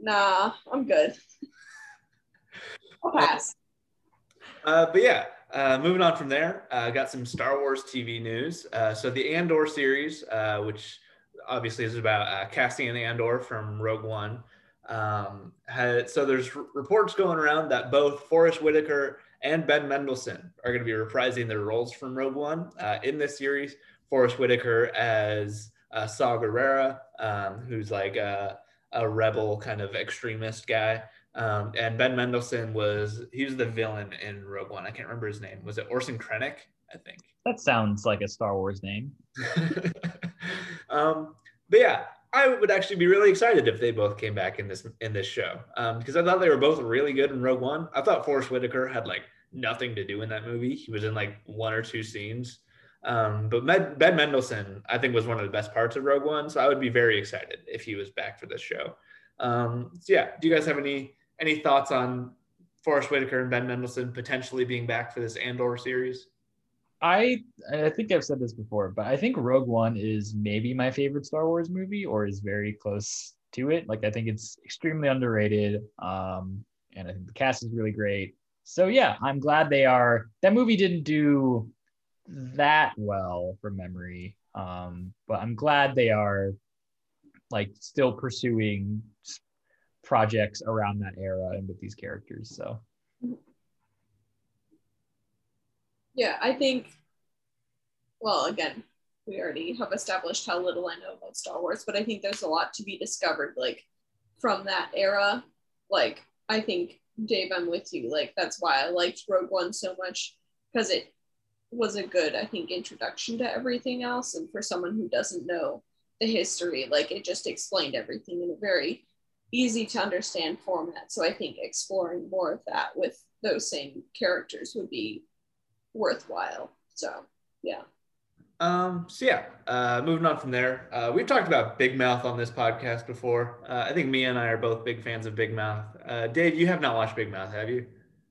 Nah, I'm good. I'll pass. Uh, but yeah, uh, moving on from there, uh, got some Star Wars TV news. Uh, so the Andor series, uh, which obviously is about uh, Cassian Andor from Rogue One. Um, had, so there's r- reports going around that both Forest Whitaker and Ben Mendelsohn are going to be reprising their roles from Rogue One uh, in this series. Forest Whitaker as Saw Gerrera, um, who's like a, a rebel kind of extremist guy. Um, and Ben Mendelsohn was he was the villain in Rogue One. I can't remember his name. Was it Orson Krennic? I think. That sounds like a Star Wars name. (laughs) um, but yeah, I would actually be really excited if they both came back in this in this show um, because I thought they were both really good in Rogue One. I thought Forest Whitaker had like nothing to do in that movie. He was in like one or two scenes. Um, but Med- Ben Mendelsohn, I think, was one of the best parts of Rogue One. So I would be very excited if he was back for this show. Um, so yeah, do you guys have any any thoughts on Forest Whitaker and Ben Mendelsohn potentially being back for this Andor series? I I think I've said this before, but I think Rogue One is maybe my favorite Star Wars movie, or is very close to it. Like I think it's extremely underrated, um, and I think the cast is really great. so yeah, I'm glad they are. That movie didn't do that well from memory, um, but I'm glad they are like still pursuing projects around that era and with these characters. So Yeah, I think. Well, again, we already have established how little I know about Star Wars, but I think there's a lot to be discovered, like from that era. Like, I think Dave, I'm with you. Like, that's why I liked Rogue One so much because it was a good, I think, introduction to everything else. And for someone who doesn't know the history, like, it just explained everything in a very easy to understand format. So I think exploring more of that with those same characters would be worthwhile. So, yeah. Um, so yeah, uh, moving on from there, uh, we've talked about Big Mouth on this podcast before. Uh, I think Mia and I are both big fans of Big Mouth. Uh, Dave, you have not watched Big Mouth, have you?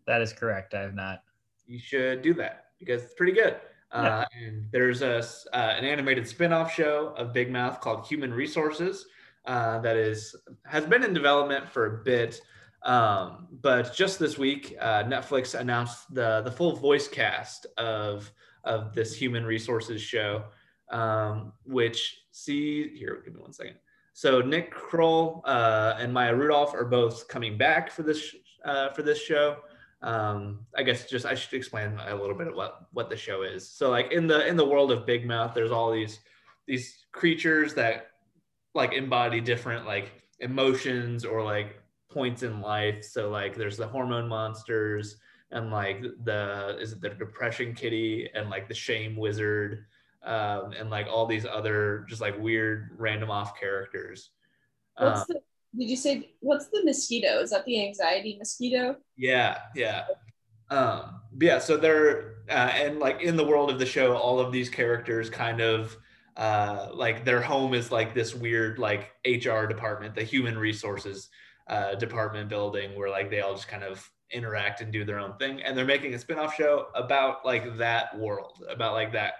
that is correct. I have not. You should do that because it's pretty good. Uh, and there's a s- uh, an animated spin-off show of Big Mouth called Human Resources uh, that is has been in development for a bit. Um, but just this week, uh, Netflix announced the the full voice cast of of this human resources show, um, which see here. Give me one second. So Nick Kroll uh, and Maya Rudolph are both coming back for this uh, for this show. Um, I guess just I should explain a little bit of what what the show is. So like in the in the world of Big Mouth, there's all these these creatures that like embody different like emotions or like points in life. So like there's the hormone monsters and like the is it the depression kitty and like the shame wizard um, and like all these other just like weird random off characters. What's Um, the, did you say, what's the mosquito? Is that the anxiety mosquito? yeah, yeah. Um, yeah, so they're uh, and like in the world of the show, all of these characters kind of uh, like their home is like this weird like HR department, the human resources uh, department building where like they all just kind of interact and do their own thing. And they're making a spin-off show about like that world, about like that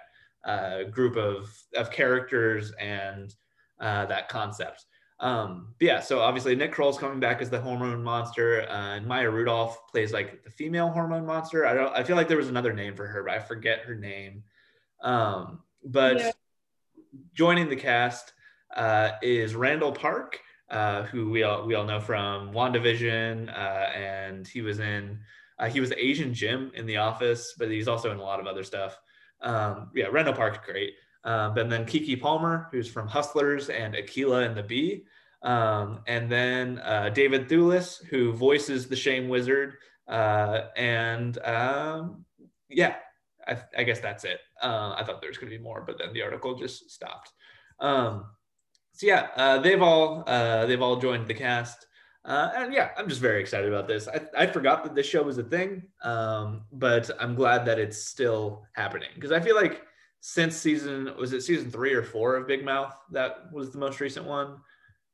uh, group of of characters and uh, that concept. Um, yeah, so obviously Nick Kroll's coming back as the hormone monster, uh, and Maya Rudolph plays like the female hormone monster. I don't. I feel like there was another name for her, but I forget her name. Um, but Yeah. Joining the cast uh, is Randall Park, uh, who we all we all know from WandaVision, uh, and he was in uh, he was Asian Jim in The Office, but he's also in a lot of other stuff. Um, yeah, Randall Park's great. Um, and then Keke Palmer, who's from Hustlers and Akeelah and the Bee. Um, and then uh, David Thewlis, who voices the Shame Wizard. Uh, and um, yeah, I, I guess that's it. Uh, I thought there was going to be more, but then the article just stopped. Um, so yeah, uh, they've all uh, they've all joined the cast. Uh, and yeah, I'm just very excited about this. I, I forgot that this show was a thing, um, but I'm glad that it's still happening because I feel like since season was it season three or four of Big Mouth that was the most recent one.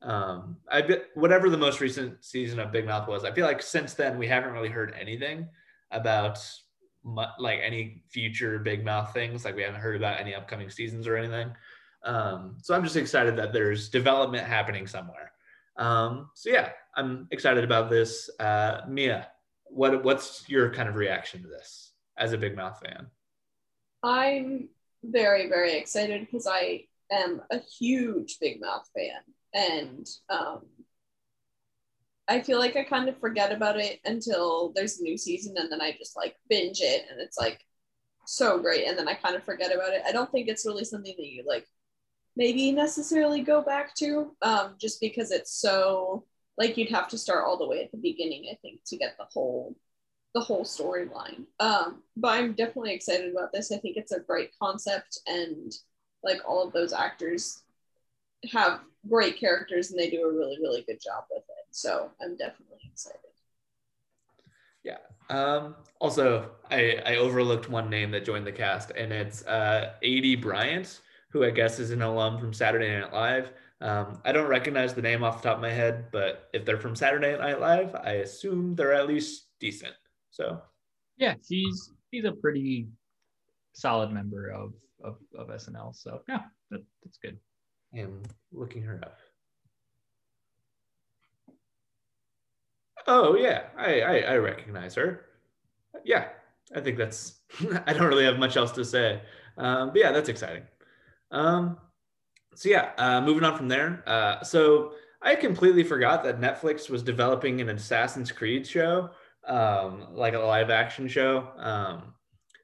Um, I bet whatever the most recent season of Big Mouth was, I feel like since then we haven't really heard anything about like any future Big Mouth things. Like we haven't heard about any upcoming seasons or anything. Um, so I'm just excited that there's development happening somewhere. Um, so yeah, I'm excited about this. Uh, Mia, what what's your kind of reaction to this as a Big Mouth fan? I'm very, very excited because I am a huge Big Mouth fan. And um, I feel like I kind of forget about it until there's a new season and then I just like binge it and it's like so great. And then I kind of forget about it. I don't think it's really something that you like maybe necessarily go back to um, just because it's so like you'd have to start all the way at the beginning, I think, to get the whole the whole storyline. Um, but I'm definitely excited about this. I think it's a great concept, and like all of those actors have great characters, and they do a really, really good job with it. So I'm definitely excited. Yeah. Um, also, I, I overlooked one name that joined the cast, and it's uh, Aidy Bryant, who I guess is an alum from Saturday Night Live. Um, I don't recognize the name off the top of my head, but if they're from Saturday Night Live, I assume they're at least decent. So Yeah, he's he's a pretty solid member of of, of SNL. So yeah, that, that's good. I am looking her up. Oh yeah, I I, I recognize her. yeah, I think that's. (laughs) I don't really have much else to say, um, but yeah, that's exciting. Um, so yeah, uh, moving on from there. Uh, so I completely forgot that Netflix was developing an Assassin's Creed show, um, like a live action show. Um,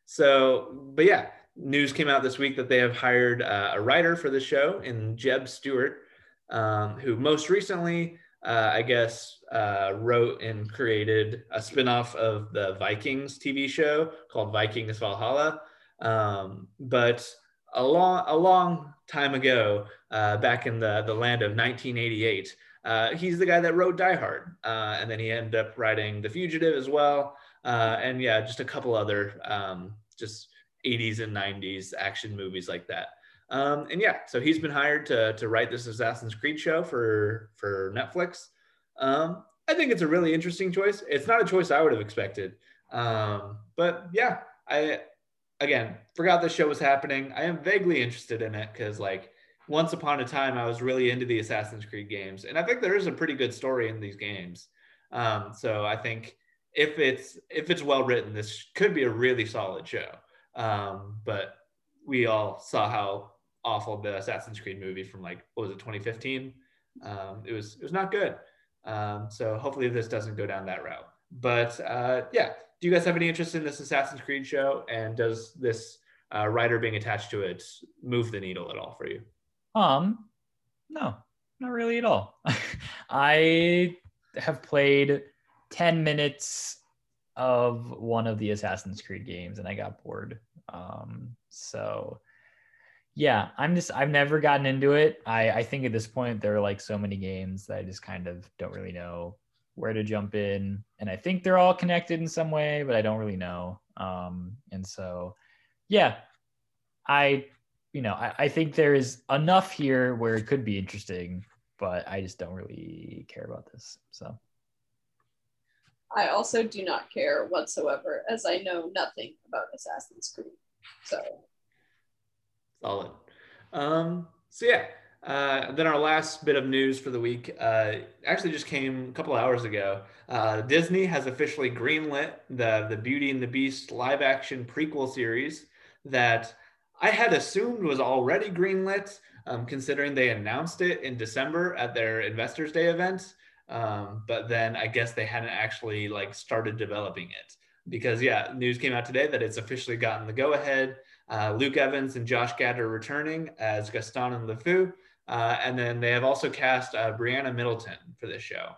so, but yeah, news came out this week that they have hired uh, a writer for the show in Jeb Stuart, um, who most recently, uh, I guess, uh, wrote and created a spinoff of the Vikings TV show called Vikings Valhalla. Um, but a long, a long time ago, uh, back in the, the land of 1988, uh, he's the guy that wrote Die Hard. Uh, and then he ended up writing The Fugitive as well. and yeah, just a couple other um, just 80s and 90s action movies like that. Um, and yeah, so he's been hired to, to write this Assassin's Creed show for, for Netflix. Um, I think it's a really interesting choice. It's not a choice I would have expected. Um, but yeah, I, again, forgot this show was happening. I am vaguely interested in it because like once upon a time, I was really into the Assassin's Creed games. And I think there is a pretty good story in these games. Um, so I think if it's if it's well written, this could be a really solid show. Um, but we all saw how awful the Assassin's Creed movie from like what was it 2015? Um, it was it was not good. Um, so hopefully this doesn't go down that route. But uh, yeah, do you guys have any interest in this Assassin's Creed show? And does this uh, writer being attached to it move the needle at all for you? Um, no, not really at all. (laughs) I have played 10 minutes of one of the Assassin's Creed games and I got bored. Um, so yeah, I'm just I've never gotten into it. I I think at this point there are like so many games that I just kind of don't really know where to jump in, and I think they're all connected in some way, but I don't really know. Um, and so yeah, I you know I, I think there is enough here where it could be interesting, but I just don't really care about this. So. I also do not care whatsoever, as I know nothing about Assassin's Creed. So solid. Um, so yeah, uh, then our last bit of news for the week uh, actually just came a couple hours ago. Uh, Disney has officially greenlit the the Beauty and the Beast live action prequel series that I had assumed was already greenlit, um, considering they announced it in December at their Investors Day event. Um, but then I guess they hadn't actually like started developing it because yeah, news came out today that it's officially gotten the go ahead. Uh, Luke Evans and Josh Gad are returning as Gaston and LeFou. Uh, and then they have also cast uh, Briana Middleton for this show.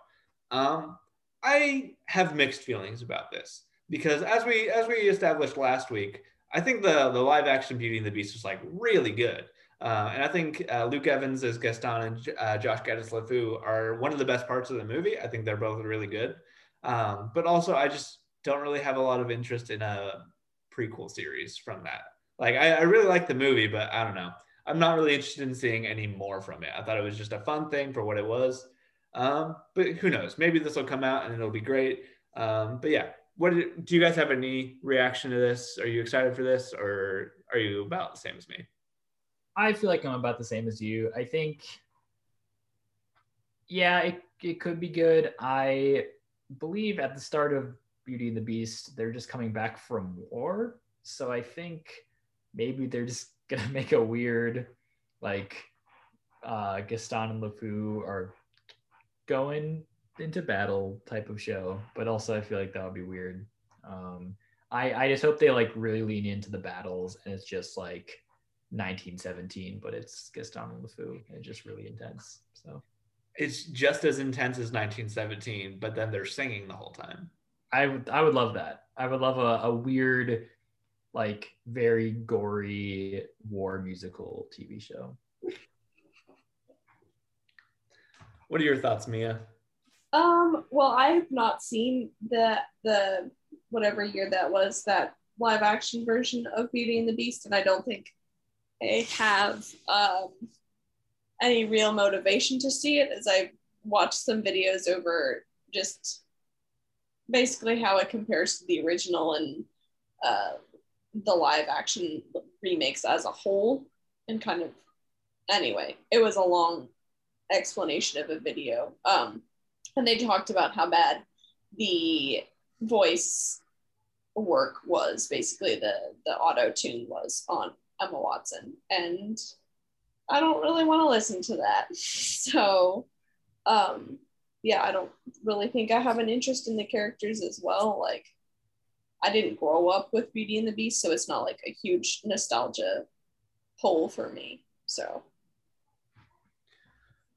Um, I have mixed feelings about this because as we as we established last week, I think the the live action Beauty and the Beast was like really good. Uh, and I think uh, Luke Evans as Gaston and uh, Josh Gad as LeFou are one of the best parts of the movie. I think they're both really good. Um, but also, I just don't really have a lot of interest in a prequel series from that. Like, I, I really like the movie, but I don't know. I'm not really interested in seeing any more from it. I thought it was just a fun thing for what it was. Um, but who knows? Maybe this will come out and it'll be great. Um, but yeah, what did, do you guys have any reaction to this? Are you excited for this, or are you about the same as me? I feel like I'm about the same as you. I think, yeah, it, it could be good. I believe at the start of Beauty and the Beast, they're just coming back from war. So I think maybe they're just (laughs) gonna make a weird, like, uh, Gaston and LeFou are going into battle type of show. But also, I feel like that would be weird. Um, I I just hope they like really lean into the battles, and it's just like 1917, but it's Gaston and LeFou. It's just really intense. So it's just as intense as 1917, but then they're singing the whole time. I would I would love that. I would love a, a weird, like very gory war musical TV show. What are your thoughts, Mia? Um, well, I have not seen the the whatever year that was that live action version of Beauty and the Beast, and I don't think I have um, any real motivation to see it as I watched some videos over just basically how it compares to the original and uh, the live action remakes as a whole and kind of anyway it was a long explanation of a video um, and they talked about how bad the voice work was basically the the auto tune was on Emma Watson, and I don't really want to listen to that. (laughs) So, um, yeah, I don't really think I have an interest in the characters as well. Like, I didn't grow up with Beauty and the Beast, so it's not like a huge nostalgia pull for me. So,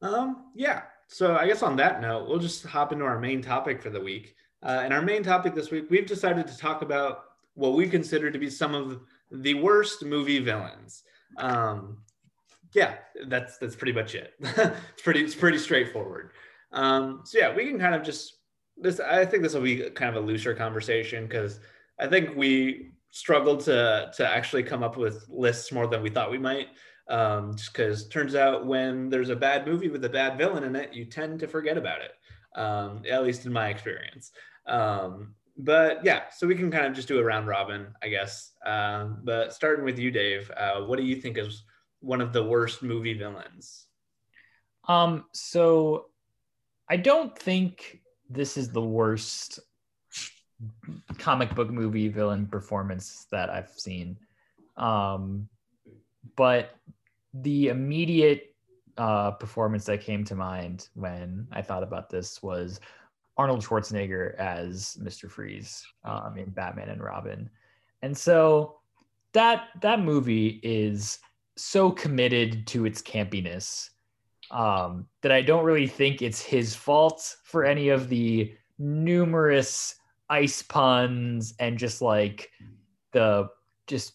Um, yeah. So I guess on that note, we'll just hop into our main topic for the week. Uh, and our main topic this week, we've decided to talk about what we consider to be some of the worst movie villains. Um, yeah, that's that's pretty much it. (laughs) it's pretty it's pretty straightforward. Um, so yeah, we can kind of just this. I think this will be kind of a looser conversation because I think we struggled to to actually come up with lists more than we thought we might. Um, just because turns out when there's a bad movie with a bad villain in it, you tend to forget about it. Um, at least in my experience. Um, but yeah, so we can kind of just do a round robin, I guess. Um, but starting with you, Dave, uh, what do you think is one of the worst movie villains? Um, so I don't think this is the worst comic book movie villain performance that I've seen. Um, but the immediate uh, performance that came to mind when I thought about this was Arnold Schwarzenegger as Mr. Freeze um, in Batman and Robin. And so that that movie is so committed to its campiness um, that I don't really think it's his fault for any of the numerous ice puns and just like the just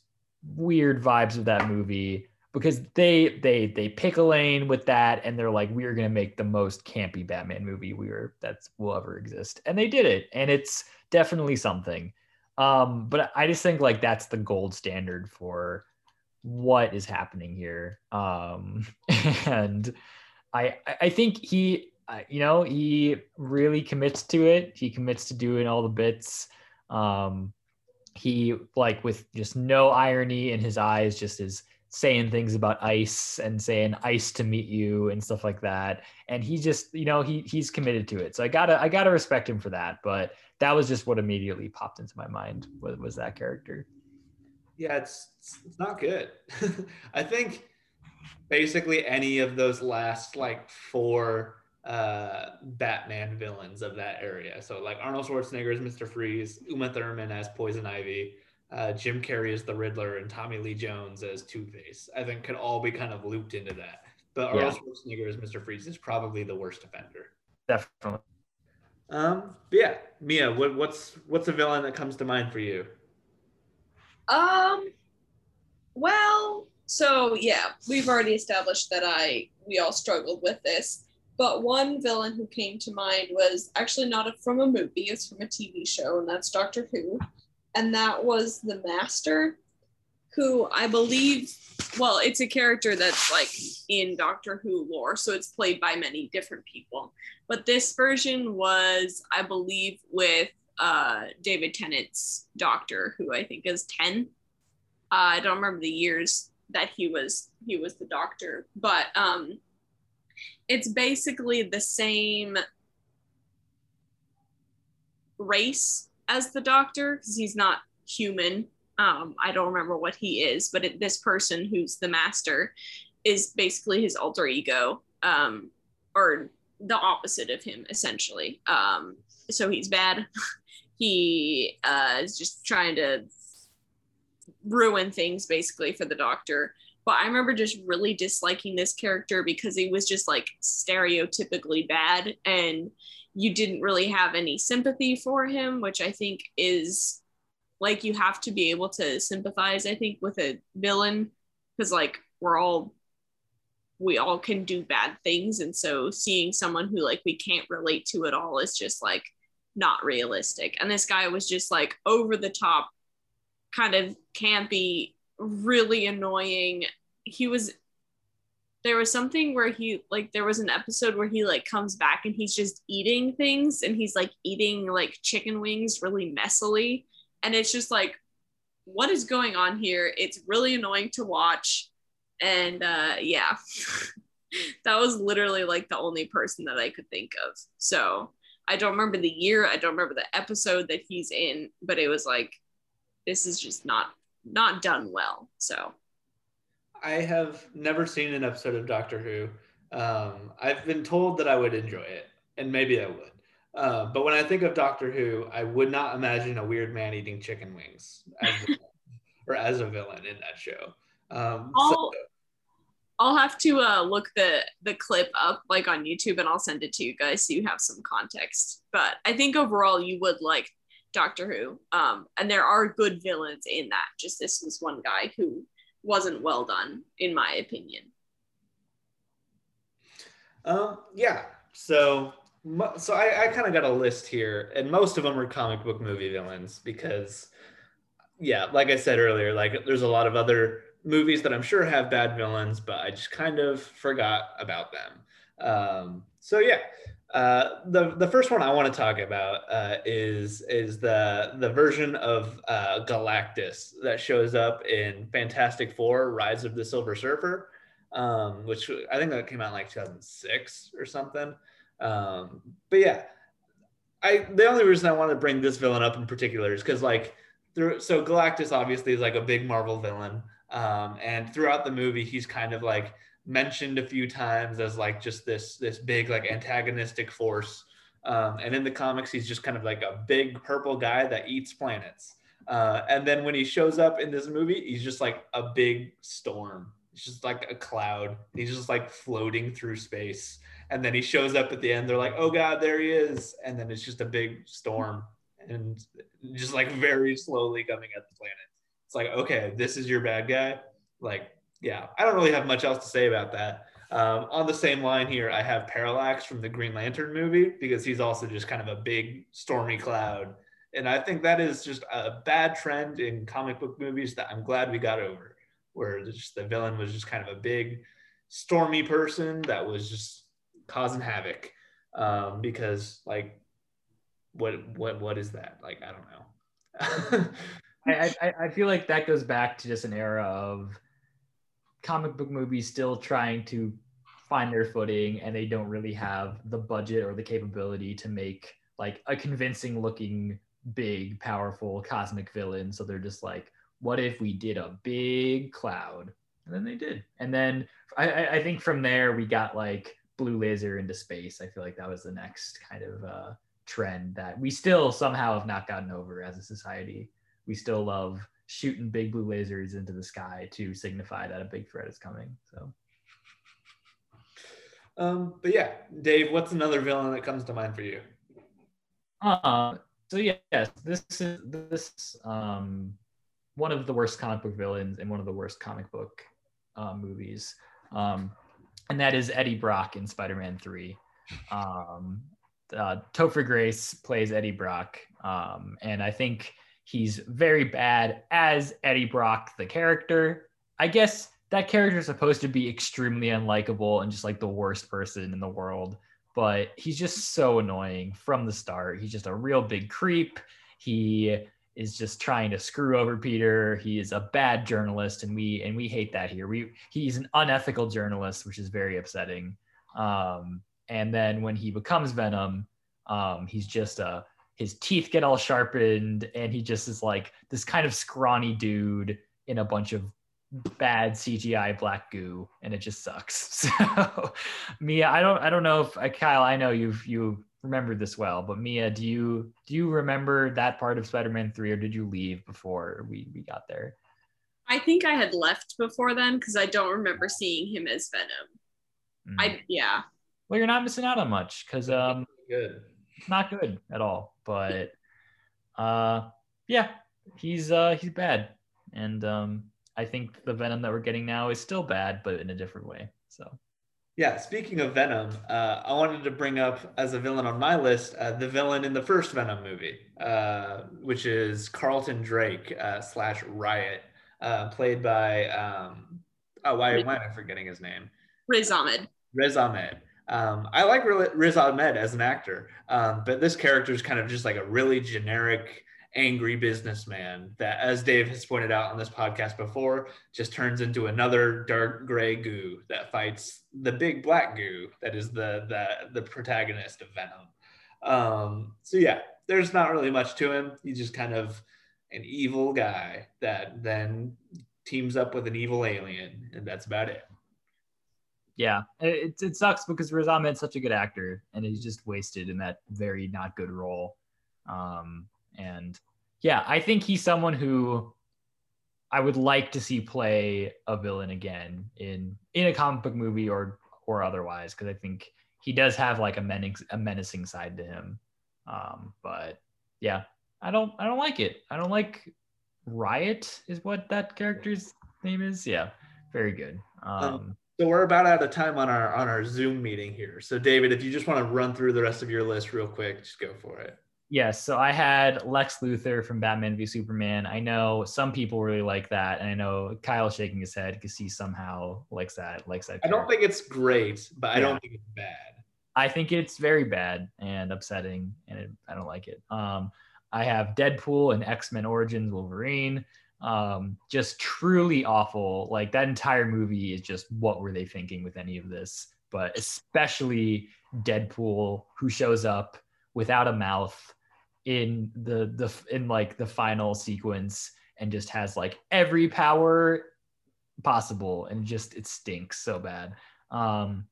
weird vibes of that movie because they they they pick a lane with that and they're like we're gonna make the most campy batman movie we were that's will ever exist. And they did it and it's definitely something. Um but i just think like that's the gold standard for what is happening here. Um (laughs) and i i think he you know he really commits to it. He commits to doing all the bits. Um he like with just no irony in his eyes just is saying things about ice and saying ice to meet you and stuff like that. And he just you know he he's committed to it. So i gotta i gotta respect him for that. But that was just what immediately popped into my mind was, was that character. Yeah it's it's not good. (laughs) I think basically any of those last like four uh batman villains of that area so like arnold schwarzenegger as mr freeze uma thurman as poison ivy uh, Jim Carrey as the Riddler and Tommy Lee Jones as Two Face. I think could all be kind of looped into that. But Yeah. Arnold Schwarzenegger as Mr. Freeze is probably the worst offender. definitely Um, but yeah, Mia, what, what's what's a villain that comes to mind for you? Um, well, so yeah, we've already established that I we all struggled with this, but one villain who came to mind was actually not a, from a movie; it's from a TV show, and that's Doctor Who, and that was the Master, who I believe. Well, it's a character that's like in Doctor Who lore, so it's played by many different people. But this version was, I believe, with uh, David Tennant's Doctor, who I think is ten. Uh, I don't remember the years that he was he was the Doctor, but um, it's basically the same race as the Doctor because he's not human. Um, I don't remember what he is, but it, this person who's the Master is basically his alter ego, um, or the opposite of him, essentially. Um, so he's bad. (laughs) he uh, is just trying to ruin things basically for the doctor. But I remember just really disliking this character because he was just like stereotypically bad and you didn't really have any sympathy for him, which I think is like you have to be able to sympathize, I think, with a villain because like we're all we all can do bad things and so seeing someone who like we can't relate to at all is just like not realistic. And this guy was just like over the top kind of campy really annoying. He was there was something where he like there was an episode where he like comes back and he's just eating things and he's like eating like chicken wings really messily. And it's just like what is going on here? It's really annoying to watch. And uh yeah. (laughs) That was literally like the only person that i could think of. So i don't remember the year. I don't remember the episode that he's in but it was like this is just not not done well. So I have never seen an episode of Doctor Who. Um, I've been told that I would enjoy it, and maybe I would. Uh, but when I think of Doctor Who, I would not imagine a weird man eating chicken wings as (laughs) or as a villain in that show. Um, I'll I'll have to uh, look the the clip up like on YouTube and I'll send it to you guys so you have some context. But I think overall you would like Doctor Who. Um, and there are good villains in that. Just this was one guy who wasn't well done, in my opinion. Um, yeah. So, so I, I kind of got a list here, and most of them are comic book movie villains because, yeah, like I said earlier, like there's a lot of other movies that I'm sure have bad villains, but I just kind of forgot about them. Um, so yeah, uh, the the first one I want to talk about uh, is is the the version of uh, Galactus that shows up in Fantastic Four: Rise of the Silver Surfer um, which I think that came out like 2006 or something. Um, but yeah, I the only reason I want to bring this villain up in particular is because like through so Galactus obviously is like a big Marvel villain, um, and throughout the movie he's kind of like mentioned a few times as like just this this big like antagonistic force. Um, and in the comics, he's just kind of like a big purple guy that eats planets. Uh, and then when he shows up in this movie, he's just like a big storm it's just like a cloud. He's just like floating through space. And then he shows up at the end. They're like, oh God, there he is. And then it's just a big storm and just like very slowly coming at the planet. It's like, okay, this is your bad guy. Like, yeah, I don't really have much else to say about that. Um, on the same line here, I have Parallax from the Green Lantern movie because he's also just kind of a big stormy cloud. And I think that is just a bad trend in comic book movies that I'm glad we got over where just the villain was just kind of a big stormy person that was just causing havoc um, because like what what what is that like i don't know (laughs) I, I I feel like that goes back to just an era of comic book movies still trying to find their footing and they don't really have the budget or the capability to make like a convincing looking big powerful cosmic villain so they're just like what if we did a big cloud? And then they did. And then I, I think from there we got like blue laser into space. I feel like that was the next kind of uh, trend that we still somehow have not gotten over as a society. We still love shooting big blue lasers into the sky to signify that a big threat is coming. So. Um, but yeah, Dave, what's another villain that comes to mind for you? Uh, so yes, this is this um, one of the worst comic book villains in one of the worst comic book uh, movies. Um, and that is Eddie Brock in Spider-Man 3. Um, uh, Topher Grace plays Eddie Brock, um, and I think he's very bad as Eddie Brock, the character. I guess that character is supposed to be extremely unlikable and just like the worst person in the world, but he's just so annoying from the start. He's just a real big creep. He is just trying to screw over Peter. He is a bad journalist, and we and we hate that here. We he's an unethical journalist, which is very upsetting. Um, and then when he becomes Venom, um, he's just a his teeth get all sharpened, and he just is like this kind of scrawny dude in a bunch of bad CGI black goo, and it just sucks. (laughs) So, Mia, I don't I don't know if uh, Kyle, I know you've you remembered this well, but Mia, do you do you remember that part of Spider-Man 3 or did you leave before we, we got there? I think I had left before then because I don't remember seeing him as Venom. Mm. I yeah. Well, you're not missing out on much because um good. Not good at all. But uh yeah, he's uh he's bad. And um I think the Venom that we're getting now is still bad, but in a different way. So yeah, speaking of Venom, uh, I wanted to bring up as a villain on my list uh, the villain in the first Venom movie, uh, which is Carlton Drake uh, slash Riot, uh, played by um, oh why, why am I forgetting his name? Riz Ahmed. Riz Ahmed. Um, I like Riz Ahmed as an actor, um, but this character is kind of just like a really generic angry businessman that, as Dave has pointed out on this podcast before, just turns into another dark gray goo that fights the big black goo that is the the, the protagonist of Venom. Um, so yeah, there's not really much to him. He's just kind of an evil guy that then teams up with an evil alien, and that's about it. Yeah, it, it sucks because Riz Ahmed's such a good actor, and he's just wasted in that very not good role. Um, and yeah, I think he's someone who I would like to see play a villain again in in a comic book movie or or otherwise, because I think he does have like a menacing a menacing side to him. Um, but yeah, I don't I don't like it. I don't like Riot is what that character's name is. Yeah, very good. Um, So we're about out of time on our on our Zoom meeting here. So David, if you just want to run through the rest of your list real quick, just go for it. Yes, so I had Lex Luthor from Batman v Superman. I know some people really like that, and I know Kyle shaking his head because he somehow likes that. Likes that. I don't think it's great, but I don't think it's bad. I think it's very bad and upsetting, and it, I don't like it. Um, I have Deadpool and X Men Origins Wolverine. Um, just truly awful. Like that entire movie is just what were they thinking with any of this? But especially Deadpool, who shows up without a mouth in the the in like the final sequence and just has like every power possible and just it stinks so bad. Um,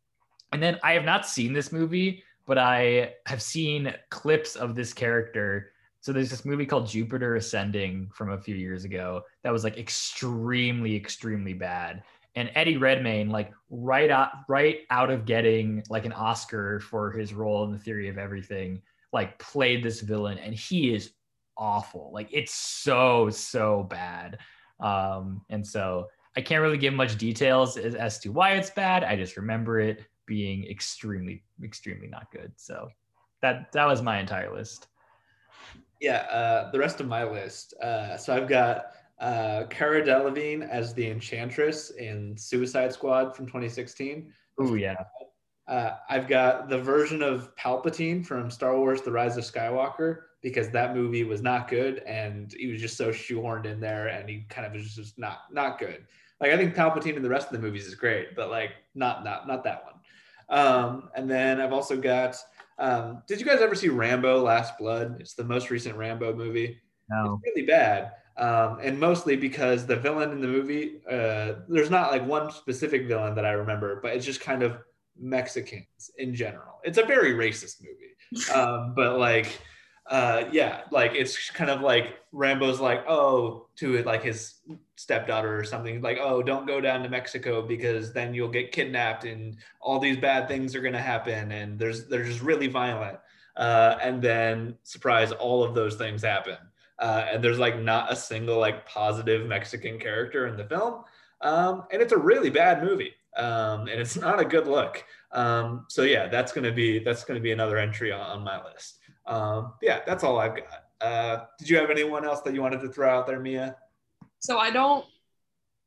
and then I have not seen this movie, but I have seen clips of this character. So there's this movie called Jupiter Ascending from a few years ago that was like extremely, extremely bad. And Eddie Redmayne, like right out, right out of getting like an Oscar for his role in the Theory of Everything, like played this villain, and he is awful. Like it's so, so bad. Um, and so I can't really give much details as, as to why it's bad. I just remember it being extremely, extremely not good. So that that was my entire list. Yeah, uh, the rest of my list. Uh, so I've got uh, Cara Delevingne as the Enchantress in Suicide Squad from 2016. Oh yeah, Uh, I've got the version of Palpatine from Star Wars: The Rise of Skywalker because that movie was not good and he was just so shoehorned in there and he kind of was just not not good. Like I think Palpatine in the rest of the movies is great, but like not not not that one. Um, and then I've also got. Um, did you guys ever see Rambo: Last Blood? It's the most recent Rambo movie. no, It's really bad. Um, and mostly because the villain in the movie, uh, there's not like one specific villain that I remember, but it's just kind of Mexicans in general. It's a very racist movie. (laughs) Um, but like, uh, yeah, like it's kind of like Rambo's like, oh, to it, like his stepdaughter or something, like, oh, don't go down to Mexico because then you'll get kidnapped and all these bad things are gonna happen, and there's they're just really violent. Uh, and then surprise, all of those things happen. Uh, and there's like not a single like positive Mexican character in the film. Um, and it's a really bad movie. Um, and it's (laughs) not a good look. Um, so yeah, that's gonna be that's gonna be another entry on, on my list. Um, yeah, that's all I've got. Uh, did you have anyone else that you wanted to throw out there, Mia? So I don't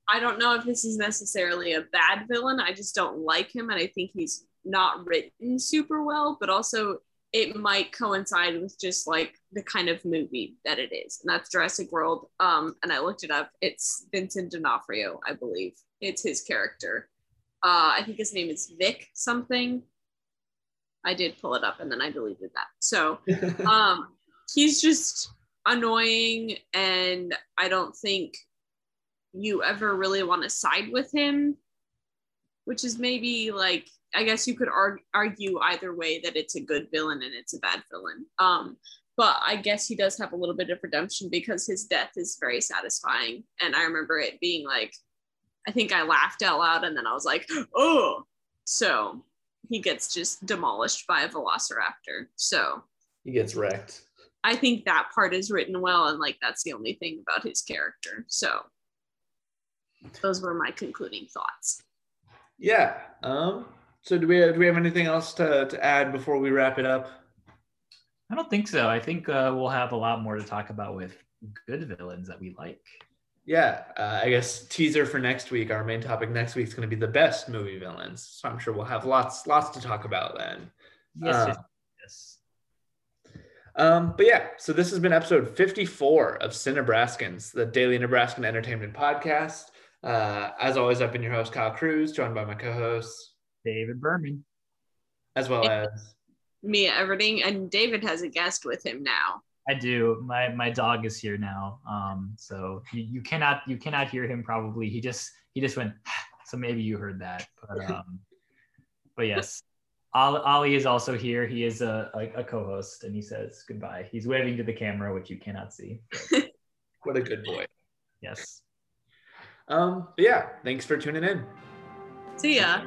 I don't know if this is necessarily a bad villain. I just don't like him and I think he's not written super well, but also it might coincide with just like the kind of movie that it is. And that's Jurassic World. Um and I looked it up. It's Vincent D'Onofrio, I believe. It's his character. Uh I think his name is Vic something. I did pull it up and then I deleted that. So (laughs) um he's just annoying and i don't think you ever really want to side with him which is maybe like i guess you could arg- argue either way that it's a good villain and it's a bad villain um but i guess he does have a little bit of redemption because his death is very satisfying and i remember it being like i think i laughed out loud and then i was like oh so he gets just demolished by a velociraptor so he gets wrecked. I think that part is written well, and like that's the only thing about his character. So those were my concluding thoughts. Yeah. Um, so do we do we have anything else to, to add before we wrap it up? I don't think so. I think uh, we'll have a lot more to talk about with good villains that we like. Yeah, uh, I guess teaser for next week. Our main topic next week is going to be the best movie villains. So I'm sure we'll have lots lots to talk about then. Yes, Uh, yes, yes. Um, but yeah, so this has been episode 54 of Sin Nebraskans, the daily Nebraskan entertainment podcast. Uh, as always, I've been your host, Kyle Cruz, joined by my co-hosts, David Berman. as well as Mia Everding and David has a guest with him now. I do. My my dog is here now. Um, so you, you cannot you cannot hear him probably. He just he just went. (sighs) So maybe you heard that. But um, but yes, Ali, Ali is also here. He is a, a, a co-host, and he says goodbye. He's waving to the camera, which you cannot see. (laughs) What a good boy. yes. Um, but yeah, thanks for tuning in. See ya.